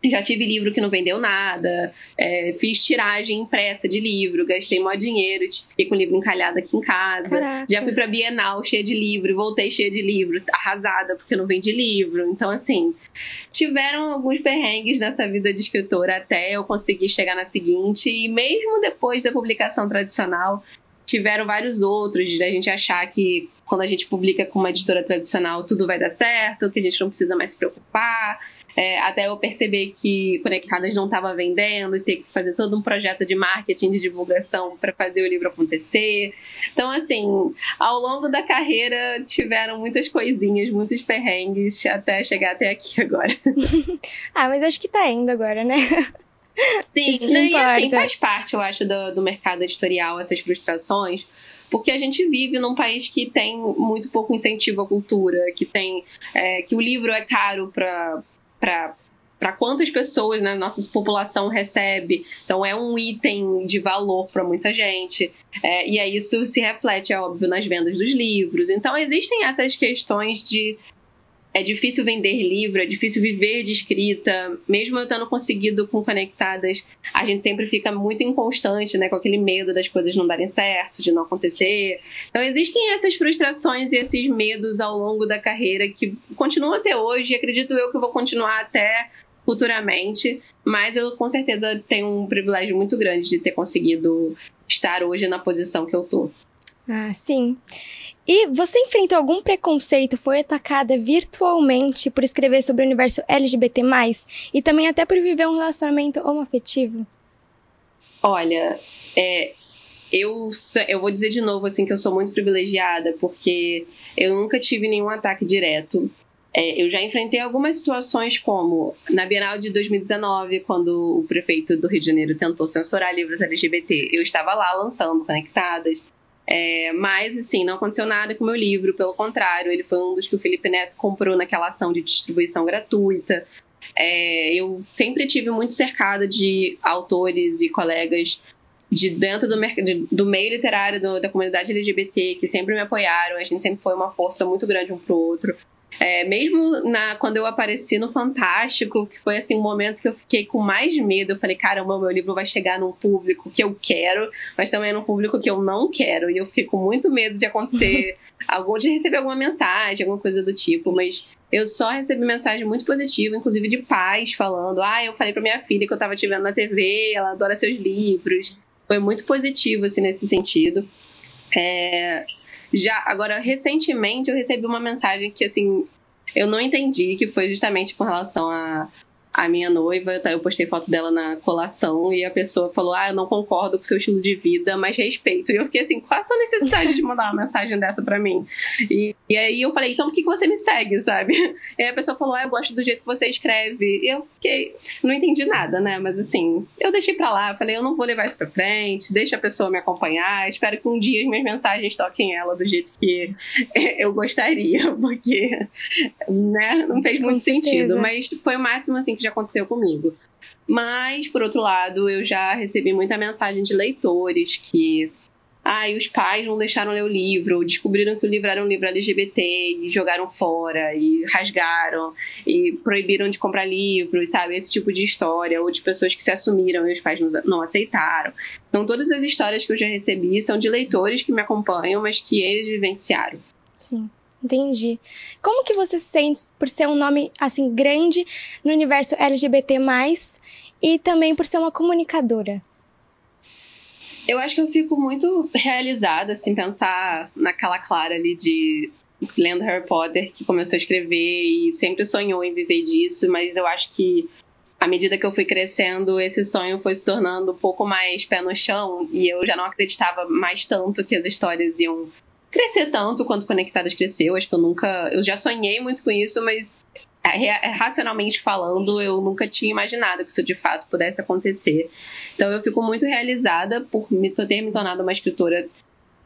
Já tive livro que não vendeu nada, é, fiz tiragem impressa de livro, gastei maior dinheiro, fiquei com o livro encalhado aqui em casa. Caraca. Já fui pra Bienal cheia de livro, voltei cheia de livro, arrasada porque não vendi livro. Então, assim, tiveram alguns perrengues nessa vida de escritora até eu conseguir chegar na seguinte, e mesmo depois da publicação tradicional, tiveram vários outros, da gente achar que quando a gente publica com uma editora tradicional tudo vai dar certo, que a gente não precisa mais se preocupar. É, até eu perceber que Conectadas não estava vendendo e ter que fazer todo um projeto de marketing, de divulgação para fazer o livro acontecer. Então, assim, ao longo da carreira tiveram muitas coisinhas, muitos perrengues até chegar até aqui agora. [LAUGHS] ah, mas acho que tá indo agora, né? Sim, e assim, faz parte, eu acho, do, do mercado editorial, essas frustrações, porque a gente vive num país que tem muito pouco incentivo à cultura, que tem é, que o livro é caro para para quantas pessoas né, nossa população recebe. Então, é um item de valor para muita gente. É, e aí, isso se reflete, é óbvio, nas vendas dos livros. Então, existem essas questões de é difícil vender livro, é difícil viver de escrita. Mesmo eu tendo conseguido com Conectadas, a gente sempre fica muito inconstante, né? Com aquele medo das coisas não darem certo, de não acontecer. Então, existem essas frustrações e esses medos ao longo da carreira que continuam até hoje. E acredito eu que vou continuar até futuramente. Mas eu, com certeza, tenho um privilégio muito grande de ter conseguido estar hoje na posição que eu tô. Ah, sim. E você enfrentou algum preconceito, foi atacada virtualmente por escrever sobre o universo LGBT+, e também até por viver um relacionamento homoafetivo? Olha, é, eu, eu vou dizer de novo assim que eu sou muito privilegiada, porque eu nunca tive nenhum ataque direto. É, eu já enfrentei algumas situações, como na Bienal de 2019, quando o prefeito do Rio de Janeiro tentou censurar livros LGBT. Eu estava lá lançando Conectadas. É, mas, assim, não aconteceu nada com o meu livro, pelo contrário, ele foi um dos que o Felipe Neto comprou naquela ação de distribuição gratuita. É, eu sempre tive muito cercada de autores e colegas de dentro do, do meio literário do, da comunidade LGBT que sempre me apoiaram, a gente sempre foi uma força muito grande um pro outro. É, mesmo na, quando eu apareci no Fantástico, que foi assim um momento que eu fiquei com mais medo, eu falei, caramba, meu livro vai chegar num público que eu quero, mas também num público que eu não quero. E eu fiquei com muito medo de acontecer [LAUGHS] algum, de receber alguma mensagem, alguma coisa do tipo, mas eu só recebi mensagem muito positiva, inclusive de pais falando: Ah, eu falei pra minha filha que eu tava te vendo na TV, ela adora seus livros. Foi muito positivo, assim, nesse sentido. É, já, agora, recentemente eu recebi uma mensagem que, assim, eu não entendi, que foi justamente com relação a a minha noiva, tá, eu postei foto dela na colação e a pessoa falou: Ah, eu não concordo com o seu estilo de vida, mas respeito. E eu fiquei assim: qual a sua necessidade de mandar uma mensagem dessa pra mim? E, e aí eu falei: então por que, que você me segue, sabe? E aí a pessoa falou: Ah, eu gosto do jeito que você escreve. E eu fiquei, não entendi nada, né? Mas assim, eu deixei pra lá, falei: eu não vou levar isso pra frente, deixa a pessoa me acompanhar, espero que um dia as minhas mensagens toquem ela do jeito que [LAUGHS] eu gostaria, porque, né, não fez muito sentido. Mas foi o máximo, assim, que já aconteceu comigo. Mas, por outro lado, eu já recebi muita mensagem de leitores que. Ai, ah, os pais não deixaram ler o livro, descobriram que o livro era um livro LGBT e jogaram fora, e rasgaram, e proibiram de comprar livros, sabe? Esse tipo de história, ou de pessoas que se assumiram e os pais não aceitaram. Então, todas as histórias que eu já recebi são de leitores que me acompanham, mas que eles vivenciaram. Sim. Entendi. Como que você se sente por ser um nome assim grande no universo LGBT+, e também por ser uma comunicadora? Eu acho que eu fico muito realizada, assim, pensar naquela Clara ali de lendo Harry Potter, que começou a escrever e sempre sonhou em viver disso, mas eu acho que à medida que eu fui crescendo, esse sonho foi se tornando um pouco mais pé no chão e eu já não acreditava mais tanto que as histórias iam crescer tanto quanto Conectadas cresceu. Acho que eu nunca. Eu já sonhei muito com isso, mas é, é, racionalmente falando, eu nunca tinha imaginado que isso de fato pudesse acontecer. Então eu fico muito realizada por me, ter me tornado uma escritora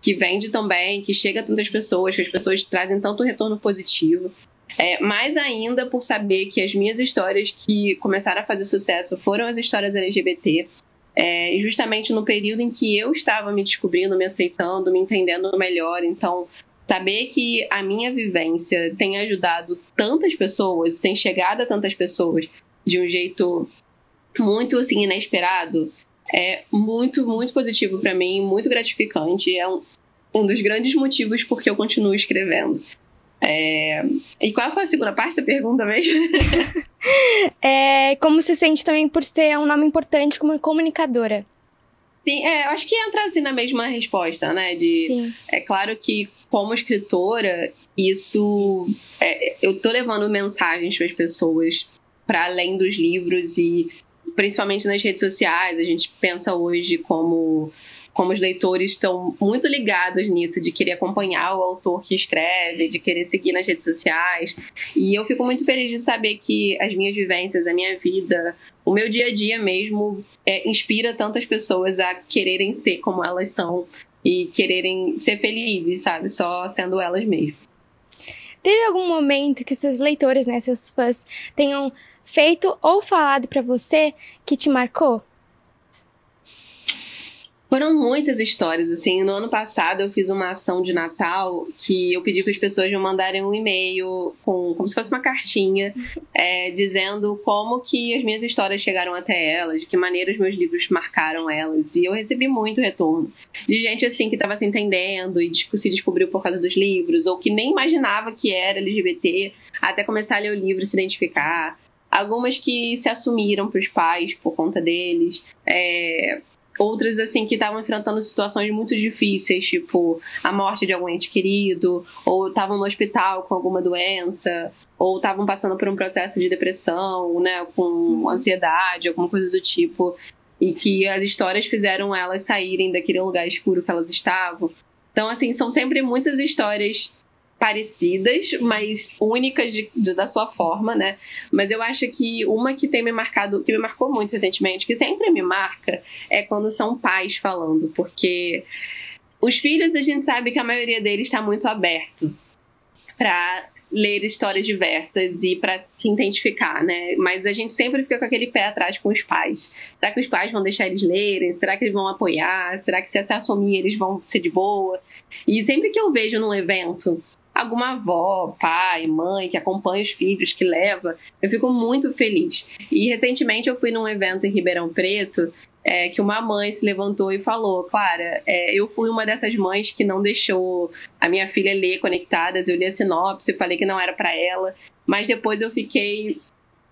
que vende tão bem, que chega a tantas pessoas, que as pessoas trazem tanto retorno positivo. É, mais ainda por saber que as minhas histórias que começaram a fazer sucesso foram as histórias LGBT. É, justamente no período em que eu estava me descobrindo, me aceitando, me entendendo melhor. Então, saber que a minha vivência tem ajudado tantas pessoas, tem chegado a tantas pessoas de um jeito muito assim inesperado, é muito, muito positivo para mim, muito gratificante. É um, um dos grandes motivos porque eu continuo escrevendo. É... E qual foi a segunda parte da pergunta mesmo? [LAUGHS] é, como se sente também por ser um nome importante como comunicadora? Sim, é, acho que entra assim na mesma resposta, né? De, Sim. É claro que, como escritora, isso. É, eu tô levando mensagens para as pessoas para além dos livros e principalmente nas redes sociais. A gente pensa hoje como como os leitores estão muito ligados nisso, de querer acompanhar o autor que escreve, de querer seguir nas redes sociais. E eu fico muito feliz de saber que as minhas vivências, a minha vida, o meu dia a dia mesmo, é, inspira tantas pessoas a quererem ser como elas são e quererem ser felizes, sabe? Só sendo elas mesmas. Teve algum momento que seus leitores, né, seus fãs, tenham feito ou falado para você que te marcou? Foram muitas histórias, assim. No ano passado eu fiz uma ação de Natal que eu pedi para as pessoas me mandarem um e-mail com como se fosse uma cartinha [LAUGHS] é, dizendo como que as minhas histórias chegaram até elas, de que maneira os meus livros marcaram elas. E eu recebi muito retorno de gente assim que estava se entendendo e se descobriu por causa dos livros, ou que nem imaginava que era LGBT, até começar a ler o livro e se identificar. Algumas que se assumiram para os pais por conta deles. É, outras assim que estavam enfrentando situações muito difíceis, tipo a morte de algum ente querido, ou estavam no hospital com alguma doença, ou estavam passando por um processo de depressão, né, com ansiedade, alguma coisa do tipo, e que as histórias fizeram elas saírem daquele lugar escuro que elas estavam. Então, assim, são sempre muitas histórias parecidas, mas únicas de, de, da sua forma, né? Mas eu acho que uma que tem me marcado, que me marcou muito recentemente, que sempre me marca, é quando são pais falando, porque os filhos a gente sabe que a maioria deles está muito aberto para ler histórias diversas e para se identificar, né? Mas a gente sempre fica com aquele pé atrás com os pais. Será que os pais vão deixar eles lerem? Será que eles vão apoiar? Será que se essa assumir eles vão ser de boa? E sempre que eu vejo num evento alguma avó, pai, mãe que acompanha os filhos, que leva, eu fico muito feliz. E recentemente eu fui num evento em Ribeirão Preto é, que uma mãe se levantou e falou: Clara, é, eu fui uma dessas mães que não deixou a minha filha ler Conectadas. Eu li a sinopse, falei que não era para ela, mas depois eu fiquei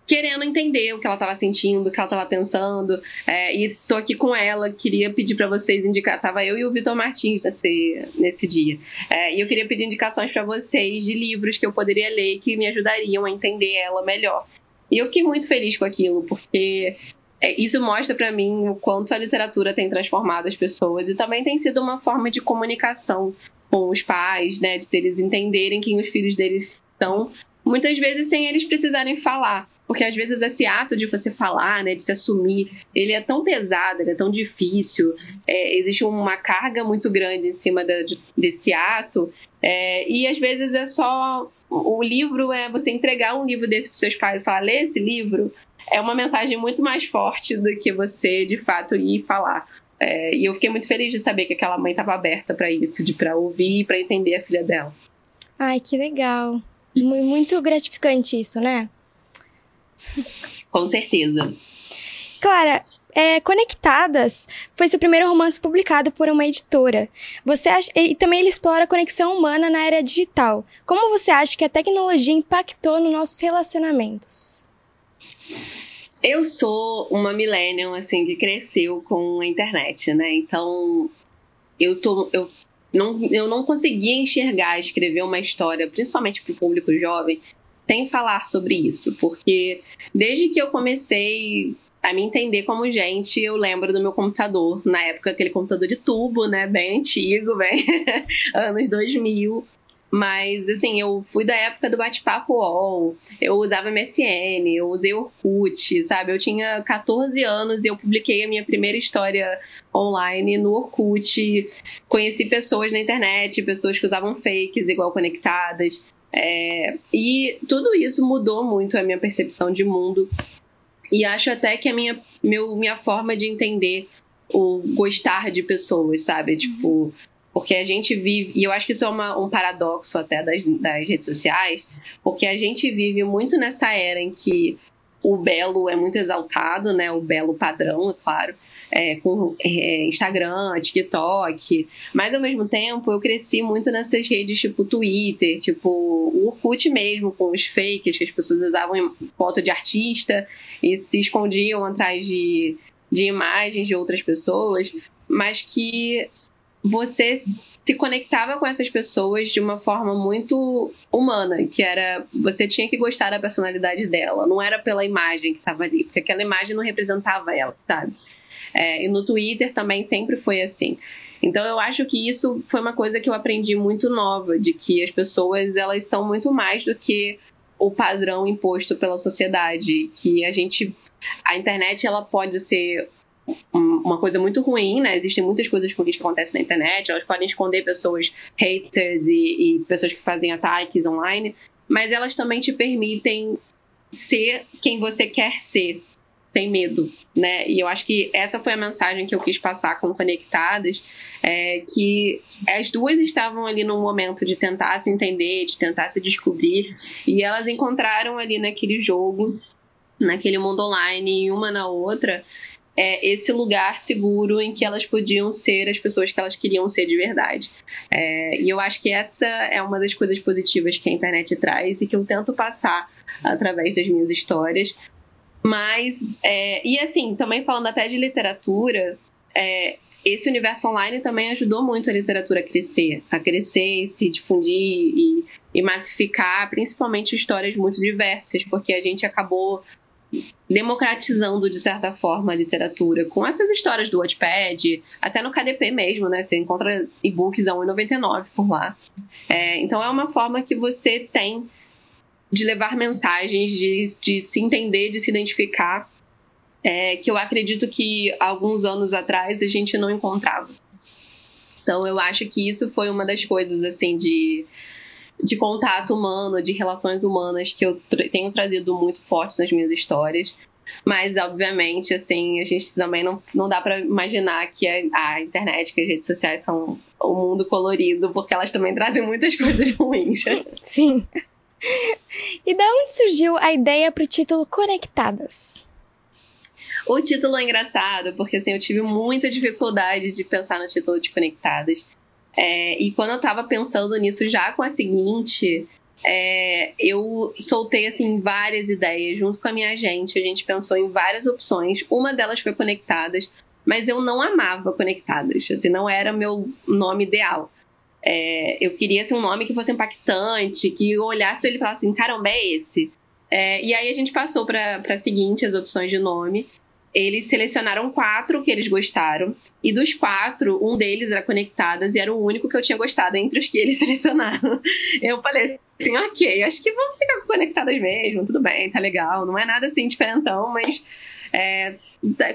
querendo entender o que ela estava sentindo, o que ela estava pensando, é, e tô aqui com ela. Queria pedir para vocês indicar. Tava eu e o Vitor Martins nesse, nesse dia, é, e eu queria pedir indicações para vocês de livros que eu poderia ler que me ajudariam a entender ela melhor. E eu fiquei muito feliz com aquilo, porque é, isso mostra para mim o quanto a literatura tem transformado as pessoas e também tem sido uma forma de comunicação com os pais, né, de eles entenderem quem os filhos deles são, muitas vezes sem eles precisarem falar, porque às vezes esse ato de você falar, né, de se assumir, ele é tão pesado, ele é tão difícil, é, existe uma carga muito grande em cima de, desse ato, é, e às vezes é só o livro é você entregar um livro desse para seus pais e falar, lê esse livro, é uma mensagem muito mais forte do que você de fato ir falar. É, e eu fiquei muito feliz de saber que aquela mãe estava aberta para isso, de para ouvir e para entender a filha dela. Ai, que legal. Muito gratificante isso, né? Com certeza. Clara, é, Conectadas foi seu primeiro romance publicado por uma editora. Você acha, e também ele explora a conexão humana na era digital. Como você acha que a tecnologia impactou nos nossos relacionamentos? Eu sou uma millennial, assim, que cresceu com a internet, né? Então, eu tô... Eu não, eu não conseguia enxergar, escrever uma história, principalmente para o público jovem, sem falar sobre isso. Porque desde que eu comecei a me entender como gente, eu lembro do meu computador, na época aquele computador de tubo, né, bem antigo, bem [LAUGHS] anos 2000, mas, assim, eu fui da época do bate-papo UOL, eu usava MSN, eu usei Orkut, sabe? Eu tinha 14 anos e eu publiquei a minha primeira história online no Orkut. Conheci pessoas na internet, pessoas que usavam fakes igual conectadas. É, e tudo isso mudou muito a minha percepção de mundo. E acho até que a minha, meu, minha forma de entender o gostar de pessoas, sabe? Tipo, porque a gente vive, e eu acho que isso é uma, um paradoxo até das, das redes sociais, porque a gente vive muito nessa era em que o belo é muito exaltado, né? O belo padrão, é claro, é, com é, Instagram, TikTok. Mas ao mesmo tempo eu cresci muito nessas redes tipo Twitter, tipo o Orkut mesmo, com os fakes que as pessoas usavam foto de artista e se escondiam atrás de, de imagens de outras pessoas, mas que você se conectava com essas pessoas de uma forma muito humana, que era você tinha que gostar da personalidade dela, não era pela imagem que estava ali, porque aquela imagem não representava ela, sabe? É, e no Twitter também sempre foi assim. Então eu acho que isso foi uma coisa que eu aprendi muito nova, de que as pessoas elas são muito mais do que o padrão imposto pela sociedade, que a gente a internet ela pode ser uma coisa muito ruim, né? Existem muitas coisas ruins que acontecem na internet, elas podem esconder pessoas haters e, e pessoas que fazem ataques online, mas elas também te permitem ser quem você quer ser, sem medo, né? E eu acho que essa foi a mensagem que eu quis passar com Conectadas, é, que as duas estavam ali num momento de tentar se entender, de tentar se descobrir, e elas encontraram ali naquele jogo, naquele mundo online, uma na outra, é, esse lugar seguro em que elas podiam ser as pessoas que elas queriam ser de verdade. É, e eu acho que essa é uma das coisas positivas que a internet traz e que eu tento passar através das minhas histórias. Mas, é, e assim, também falando até de literatura, é, esse universo online também ajudou muito a literatura a crescer, a crescer e se difundir e, e massificar, principalmente histórias muito diversas, porque a gente acabou democratizando, de certa forma, a literatura. Com essas histórias do Wattpad, até no KDP mesmo, né? Você encontra e-books a 1,99 por lá. É, então, é uma forma que você tem de levar mensagens, de, de se entender, de se identificar, é, que eu acredito que alguns anos atrás a gente não encontrava. Então, eu acho que isso foi uma das coisas, assim, de de contato humano, de relações humanas que eu tra tenho trazido muito forte nas minhas histórias. Mas, obviamente, assim, a gente também não, não dá para imaginar que a, a, internet, que as redes sociais são o um mundo colorido, porque elas também trazem muitas [LAUGHS] coisas ruins. Sim. E da onde surgiu a ideia para o título Conectadas? O título é engraçado, porque assim, eu tive muita dificuldade de pensar no título de Conectadas. É, e quando eu tava pensando nisso já com a seguinte, é, eu soltei assim várias ideias junto com a minha gente. A gente pensou em várias opções. Uma delas foi Conectadas, mas eu não amava Conectadas. Assim, não era meu nome ideal. É, eu queria assim, um nome que fosse impactante, que eu olhasse para ele e falasse assim, caramba, é esse. É, e aí a gente passou para a seguinte as opções de nome. Eles selecionaram quatro que eles gostaram. E dos quatro, um deles era Conectadas e era o único que eu tinha gostado entre os que eles [LAUGHS] selecionaram. Eu falei assim, ok, acho que vamos ficar conectadas mesmo, tudo bem, tá legal. Não é nada assim diferentão, mas é,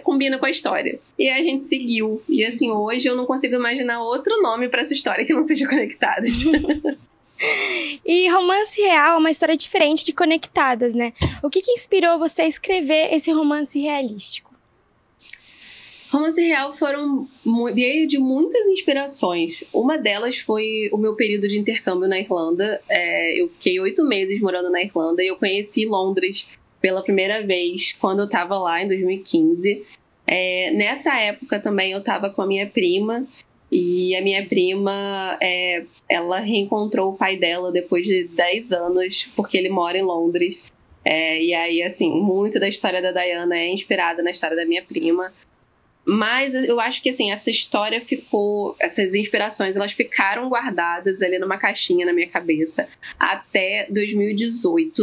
combina com a história. E a gente seguiu. E assim, hoje eu não consigo imaginar outro nome para essa história que não seja Conectadas. [LAUGHS] [LAUGHS] e romance real é uma história diferente de Conectadas, né? O que, que inspirou você a escrever esse romance realístico? Romance real foram veio de muitas inspirações. Uma delas foi o meu período de intercâmbio na Irlanda. É, eu fiquei oito meses morando na Irlanda e eu conheci Londres pela primeira vez quando eu estava lá em 2015. É, nessa época também eu estava com a minha prima e a minha prima é, ela reencontrou o pai dela depois de 10 anos porque ele mora em Londres. É, e aí, assim, muito da história da Diana é inspirada na história da minha prima. Mas eu acho que assim, essa história ficou, essas inspirações, elas ficaram guardadas ali numa caixinha na minha cabeça até 2018,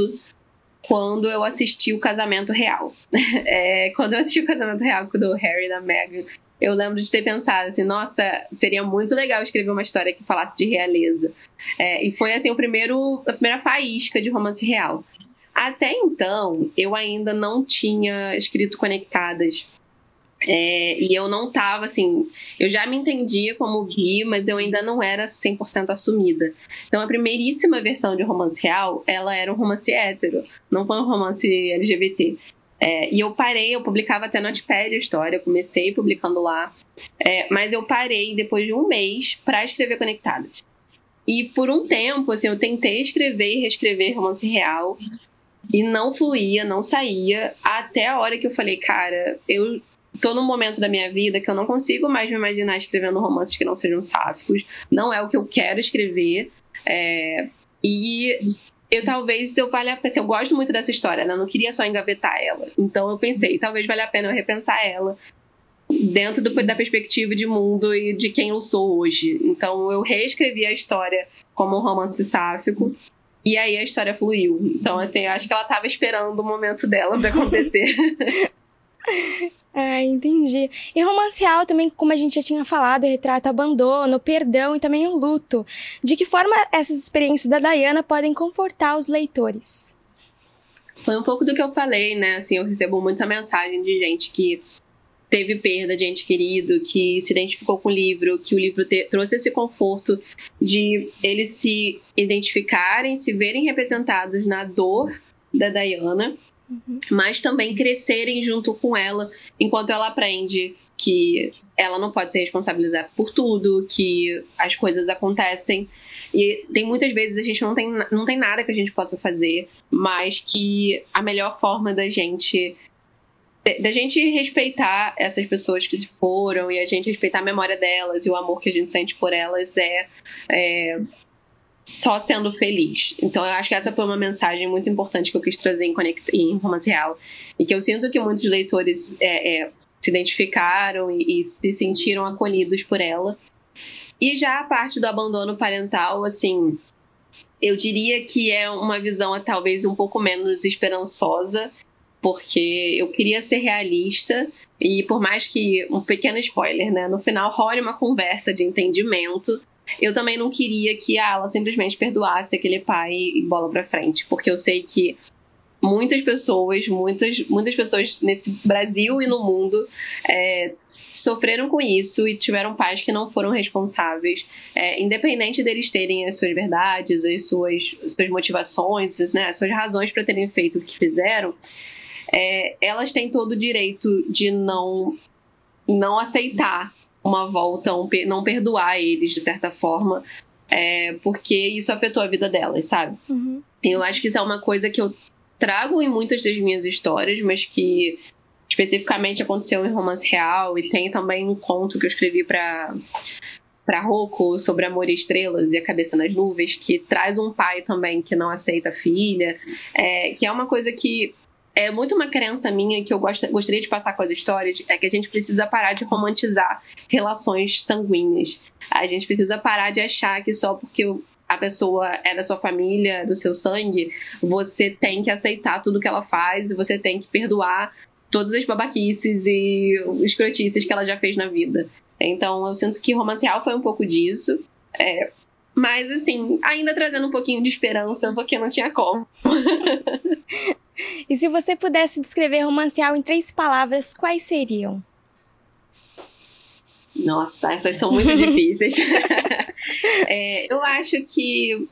quando eu assisti o Casamento Real. [LAUGHS] É, quando eu assisti o Casamento Real do Harry e da Meghan, eu lembro de ter pensado assim, nossa, seria muito legal escrever uma história que falasse de realeza. É, e foi assim o primeiro, a primeira faísca de romance real. Até então, eu ainda não tinha escrito Conectadas é, e eu não tava assim, eu já me entendia como bi, mas eu ainda não era 100% assumida. Então a primeiríssima versão de romance real, ela era um romance hétero, não foi um romance LGBT. É, e eu parei, eu publicava até no Notepad a história, comecei publicando lá, é, mas eu parei depois de um mês para escrever Conectadas. E por um tempo, assim, eu tentei escrever e reescrever romance real, e não fluía, não saía, até a hora que eu falei, cara, eu tô num momento da minha vida que eu não consigo mais me imaginar escrevendo romances que não sejam sáficos. Não é o que eu quero escrever. É, e eu talvez eu valha pena. Assim, eu gosto muito dessa história, né? Eu não queria só engavetar ela. Então eu pensei, talvez valha a pena eu repensar ela dentro do, da perspectiva de mundo e de quem eu sou hoje. Então eu reescrevi a história como um romance sáfico. E aí a história fluiu. Então, assim, eu acho que ela estava esperando o momento dela para acontecer. [LAUGHS] Ah, entendi. E romance real também, como a gente já tinha falado, retrata abandono, perdão e também o luto. De que forma essas experiências da Diana podem confortar os leitores? Foi um pouco do que eu falei, né? Assim, eu recebo muita mensagem de gente que teve perda de ente querido, que se identificou com o livro, que o livro te, trouxe esse conforto de eles se identificarem, se verem representados na dor da Diana uhum. mas também crescerem junto com ela enquanto ela aprende que ela não pode se responsabilizar por tudo, que as coisas acontecem. E tem muitas vezes a gente não tem, não tem nada que a gente possa fazer, mas que a melhor forma da gente da gente respeitar essas pessoas que se foram e a gente respeitar a memória delas e o amor que a gente sente por elas é, é só sendo feliz. Então eu acho que essa foi uma mensagem muito importante que eu quis trazer em, Conect em Romance Real. E que eu sinto que muitos leitores é, é, se identificaram e, e, se sentiram acolhidos por ela. E já a parte do abandono parental, assim, eu diria que é uma visão talvez um pouco menos esperançosa, porque eu queria ser realista e por mais que um pequeno spoiler, né, no final role uma conversa de entendimento eu também não queria que a Ala simplesmente perdoasse aquele pai e bola pra frente, porque eu sei que muitas pessoas, muitas, muitas pessoas nesse Brasil e no mundo é, sofreram com isso e tiveram pais que não foram responsáveis, é, independente deles terem as suas verdades, as suas, as suas motivações, né, as suas razões para terem feito o que fizeram. é, elas têm todo o direito de não, não aceitar uma volta, um, não perdoar eles, de certa forma, é, porque isso afetou a vida delas, sabe? Uhum. Eu acho que isso é uma coisa que eu trago em muitas das minhas histórias, mas que especificamente aconteceu em romance real e tem também um conto que eu escrevi para para Rocco sobre amor e estrelas e a cabeça nas nuvens que traz um pai também que não aceita a filha é, que é uma coisa que é muito uma crença minha que eu gost, gostaria de passar com as histórias é que a gente precisa parar de romantizar relações sanguíneas a gente precisa parar de achar que só porque a pessoa é da sua família, do seu sangue, você tem que aceitar tudo que ela faz e você tem que perdoar todas as babaquices e escrotices que ela já fez na vida. Então eu sinto que Romance Real foi um pouco disso. É, mas assim, ainda trazendo um pouquinho de esperança, porque não tinha como. [LAUGHS] e se você pudesse descrever Romance Real em três palavras, quais seriam? Nossa, essas são muito difíceis. [LAUGHS] é, eu acho que.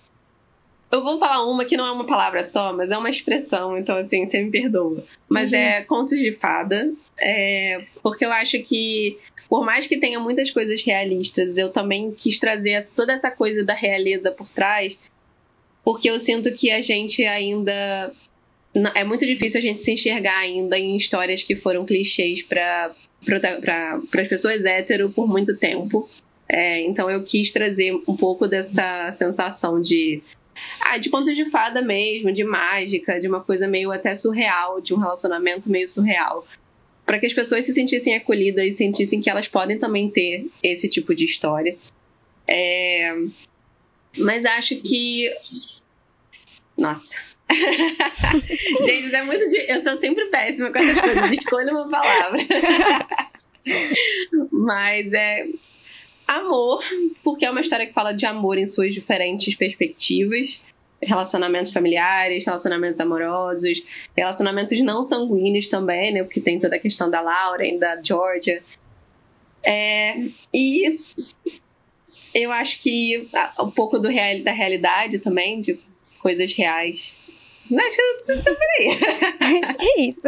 Eu vou falar uma que não é uma palavra só, mas é uma expressão, então assim, você me perdoa. Mas uhum. é contos de fada. É, porque eu acho que, por mais que tenha muitas coisas realistas, eu também quis trazer toda essa coisa da realeza por trás, porque eu sinto que a gente ainda. É muito difícil a gente se enxergar ainda em histórias que foram clichês para para as pessoas hétero por muito tempo. É, então eu quis trazer um pouco dessa sensação de ah, de conto de fada mesmo, de mágica, de uma coisa meio até surreal, de um relacionamento meio surreal. Para que as pessoas se sentissem acolhidas e sentissem que elas podem também ter esse tipo de história. É... Mas acho que. Nossa. [LAUGHS] Gente, é muito. Eu sou sempre péssima com essas coisas. Escolha uma palavra. [LAUGHS] Mas é. Amor, porque é uma história que fala de amor em suas diferentes perspectivas. Relacionamentos familiares, relacionamentos amorosos, relacionamentos não sanguíneos também, né? Porque tem toda a questão da Lauren, da Georgia. É, e eu acho que um pouco real, da realidade também, de coisas reais, Acho que eu tô por aí. Acho que é isso.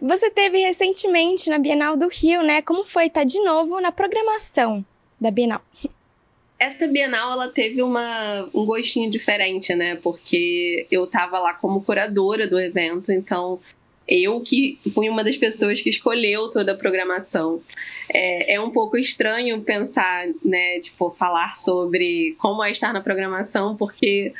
Você teve recentemente na Bienal do Rio, né? Como foi estar de novo na programação da Bienal? Essa Bienal ela teve uma, um gostinho diferente, né? Porque eu tava lá como curadora do evento, então eu que fui uma das pessoas que escolheu toda a programação. É, é, um pouco estranho pensar, né, tipo, falar sobre como é estar na programação, porque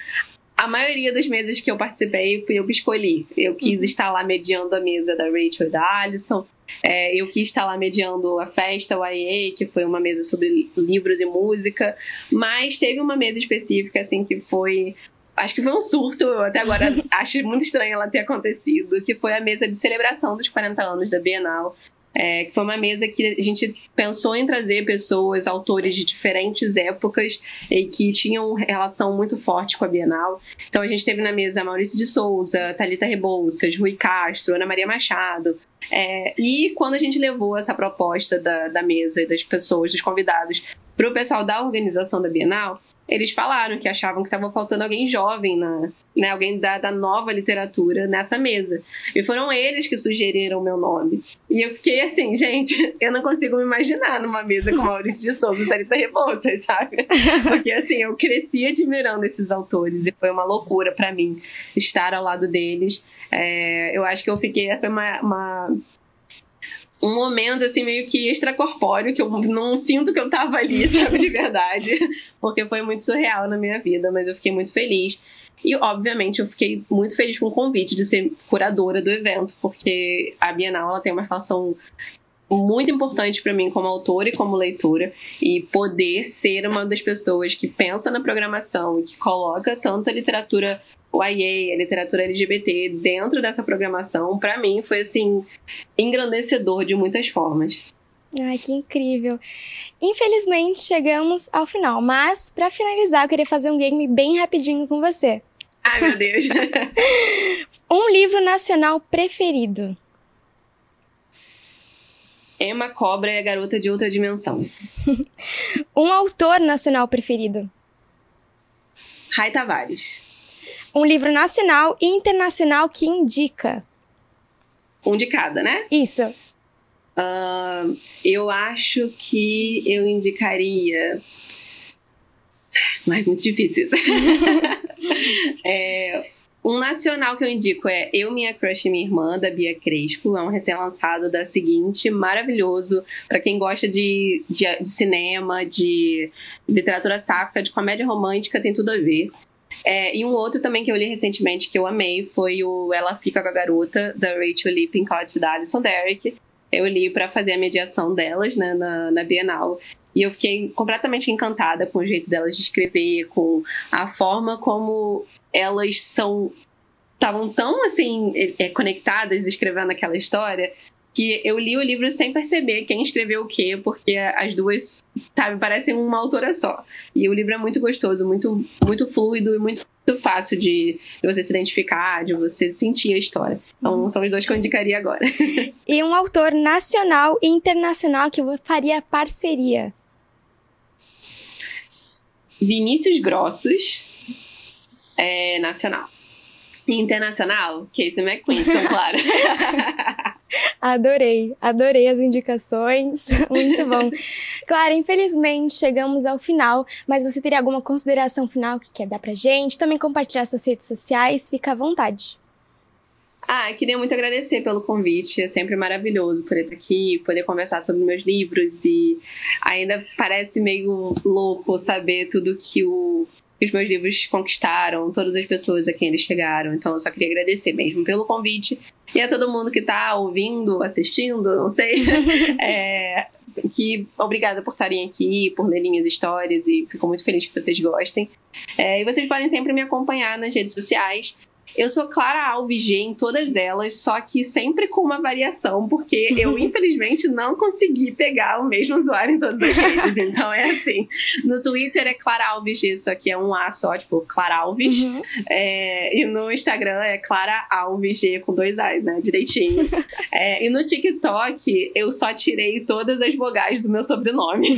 a maioria das mesas que eu participei eu que escolhi. Eu quis uhum. estar lá mediando a mesa da Rachel e da Alison. É, eu quis estar lá mediando a festa, o IEA, que foi uma mesa sobre livros e música. Mas teve uma mesa específica, assim, que foi acho que foi um surto, até agora [LAUGHS] acho muito estranho ela ter acontecido, que foi a mesa de celebração dos 40 anos da Bienal, é, que foi uma mesa que a gente pensou em trazer pessoas, autores de diferentes épocas e que tinham relação muito forte com a Bienal. Então a gente teve na mesa Maurício de Souza, Talita Rebouças, Rui Castro, Ana Maria Machado. É, e quando a gente levou essa proposta da, da mesa e das pessoas, dos convidados, para o pessoal da organização da Bienal, eles falaram que achavam que estava faltando alguém jovem, na, né, alguém da, da nova literatura nessa mesa. E foram eles que sugeriram o meu nome. E eu fiquei assim, [LAUGHS] gente, eu não consigo me imaginar numa mesa com Maurício de Souza e Thalita Rebouças, [LAUGHS] sabe? Porque assim, eu cresci admirando esses autores e foi uma loucura para mim estar ao lado deles. É, eu acho que eu fiquei, foi uma, uma um momento assim meio que extracorpóreo que eu não sinto que eu tava ali, [LAUGHS] sabe, de verdade, porque foi muito surreal na minha vida, mas eu fiquei muito feliz. E obviamente eu fiquei muito feliz com o convite de ser curadora do evento, porque a Bienal ela tem uma relação muito importante para mim como autora e como leitora e poder ser uma das pessoas que pensa na programação e que coloca tanta literatura o YA, a literatura LGBT dentro dessa programação, para mim foi assim engrandecedor de muitas formas. Ai, que incrível. Infelizmente chegamos ao final, mas para finalizar eu queria fazer um game bem rapidinho com você. Ai, meu Deus. [LAUGHS] um livro nacional preferido. Emma Cobra e a Garota de Outra Dimensão. [LAUGHS] um autor nacional preferido. Rai Tavares. Um livro nacional e internacional que indica. Um de cada, né? Isso. Uh, eu acho que eu indicaria. Mas muito difícil isso. [LAUGHS] é, um nacional que eu indico é Eu, Minha Crush e Minha Irmã, da Bia Crespo. É um recém-lançado da seguinte, maravilhoso. para quem gosta de, de, de, cinema, de literatura sáfica, de comédia romântica, tem tudo a ver. É, e um outro também que eu li recentemente que eu amei foi o Ela Fica com a Garota, da Rachel Lippincott da Alison Derrick. Eu li para fazer a mediação delas né, na, na Bienal. E eu fiquei completamente encantada com o jeito delas de escrever, com a forma como elas são estavam tão assim é, conectadas escrevendo aquela história que eu li o livro sem perceber quem escreveu o quê, porque as duas, sabe, parecem uma autora só. E o livro é muito gostoso, muito, muito fluido e muito fácil de, você se identificar, de você sentir a história. Então, são os dois que eu indicaria agora. [LAUGHS] E um autor nacional e internacional que faria parceria? Vinícius Grossos, é, nacional. Internacional, Casey McQueen, então, [LAUGHS] claro. [LAUGHS] Adorei, adorei as indicações, [LAUGHS] muito bom. Claro, infelizmente chegamos ao final, mas você teria alguma consideração final que quer dar pra gente? Também compartilhar suas redes sociais, fica à vontade. Ah, queria muito agradecer pelo convite. É sempre maravilhoso poder estar aqui, poder conversar sobre meus livros e ainda parece meio louco saber tudo que o que os meus livros conquistaram, todas as pessoas a quem eles chegaram. Então eu só queria agradecer mesmo pelo convite e a todo mundo que está ouvindo, assistindo, não sei. [LAUGHS] é, que obrigada por estarem aqui, por lerem minhas histórias e fico muito feliz que vocês gostem. É, e vocês podem sempre me acompanhar nas redes sociais. Eu sou Clara Alves G em todas elas, só que sempre com uma variação, porque eu, [LAUGHS] infelizmente, não consegui pegar o mesmo usuário em todas as redes. [LAUGHS] Então é assim: no Twitter é Clara Alves G, só que é um A só, tipo, Clara Alves. Uhum. É, e no Instagram é Clara Alves G com dois A's, né? Direitinho. [LAUGHS] É, e no TikTok eu só tirei todas as vogais do meu sobrenome.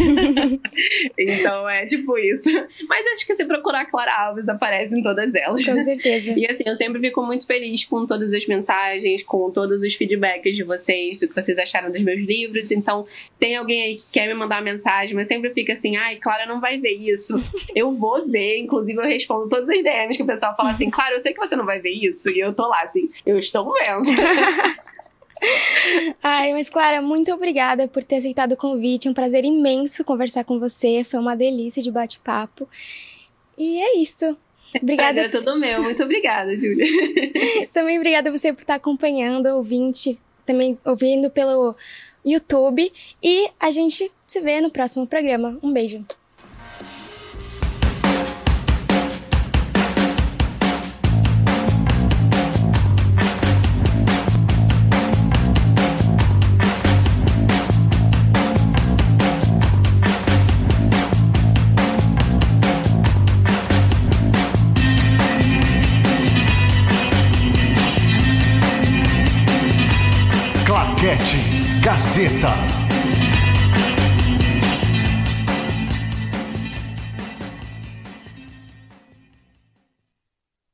então é tipo isso. Mas acho que se procurar Clara Alves, aparece em todas elas. Com certeza. E assim, eu sempre fico muito feliz com todas as mensagens, com todos os feedbacks de vocês, do que vocês acharam dos meus livros. Então, tem alguém aí que quer me mandar uma mensagem, mas sempre fica assim, ai, Clara não vai ver isso. [LAUGHS] Eu vou ver, inclusive eu respondo todas as DMs que o pessoal fala assim, Clara, eu sei que você não vai ver isso. E eu tô lá assim, eu estou vendo. [LAUGHS] Ai, mas Clara, muito obrigada por ter aceitado o convite. É um prazer imenso conversar com você. Foi uma delícia de bate-papo. E é isso. Obrigada. É todo meu. Muito obrigada, Júlia. [LAUGHS] também obrigada você por estar acompanhando, ouvinte, também ouvindo pelo YouTube. E a gente se vê no próximo programa. Um beijo. fiesta.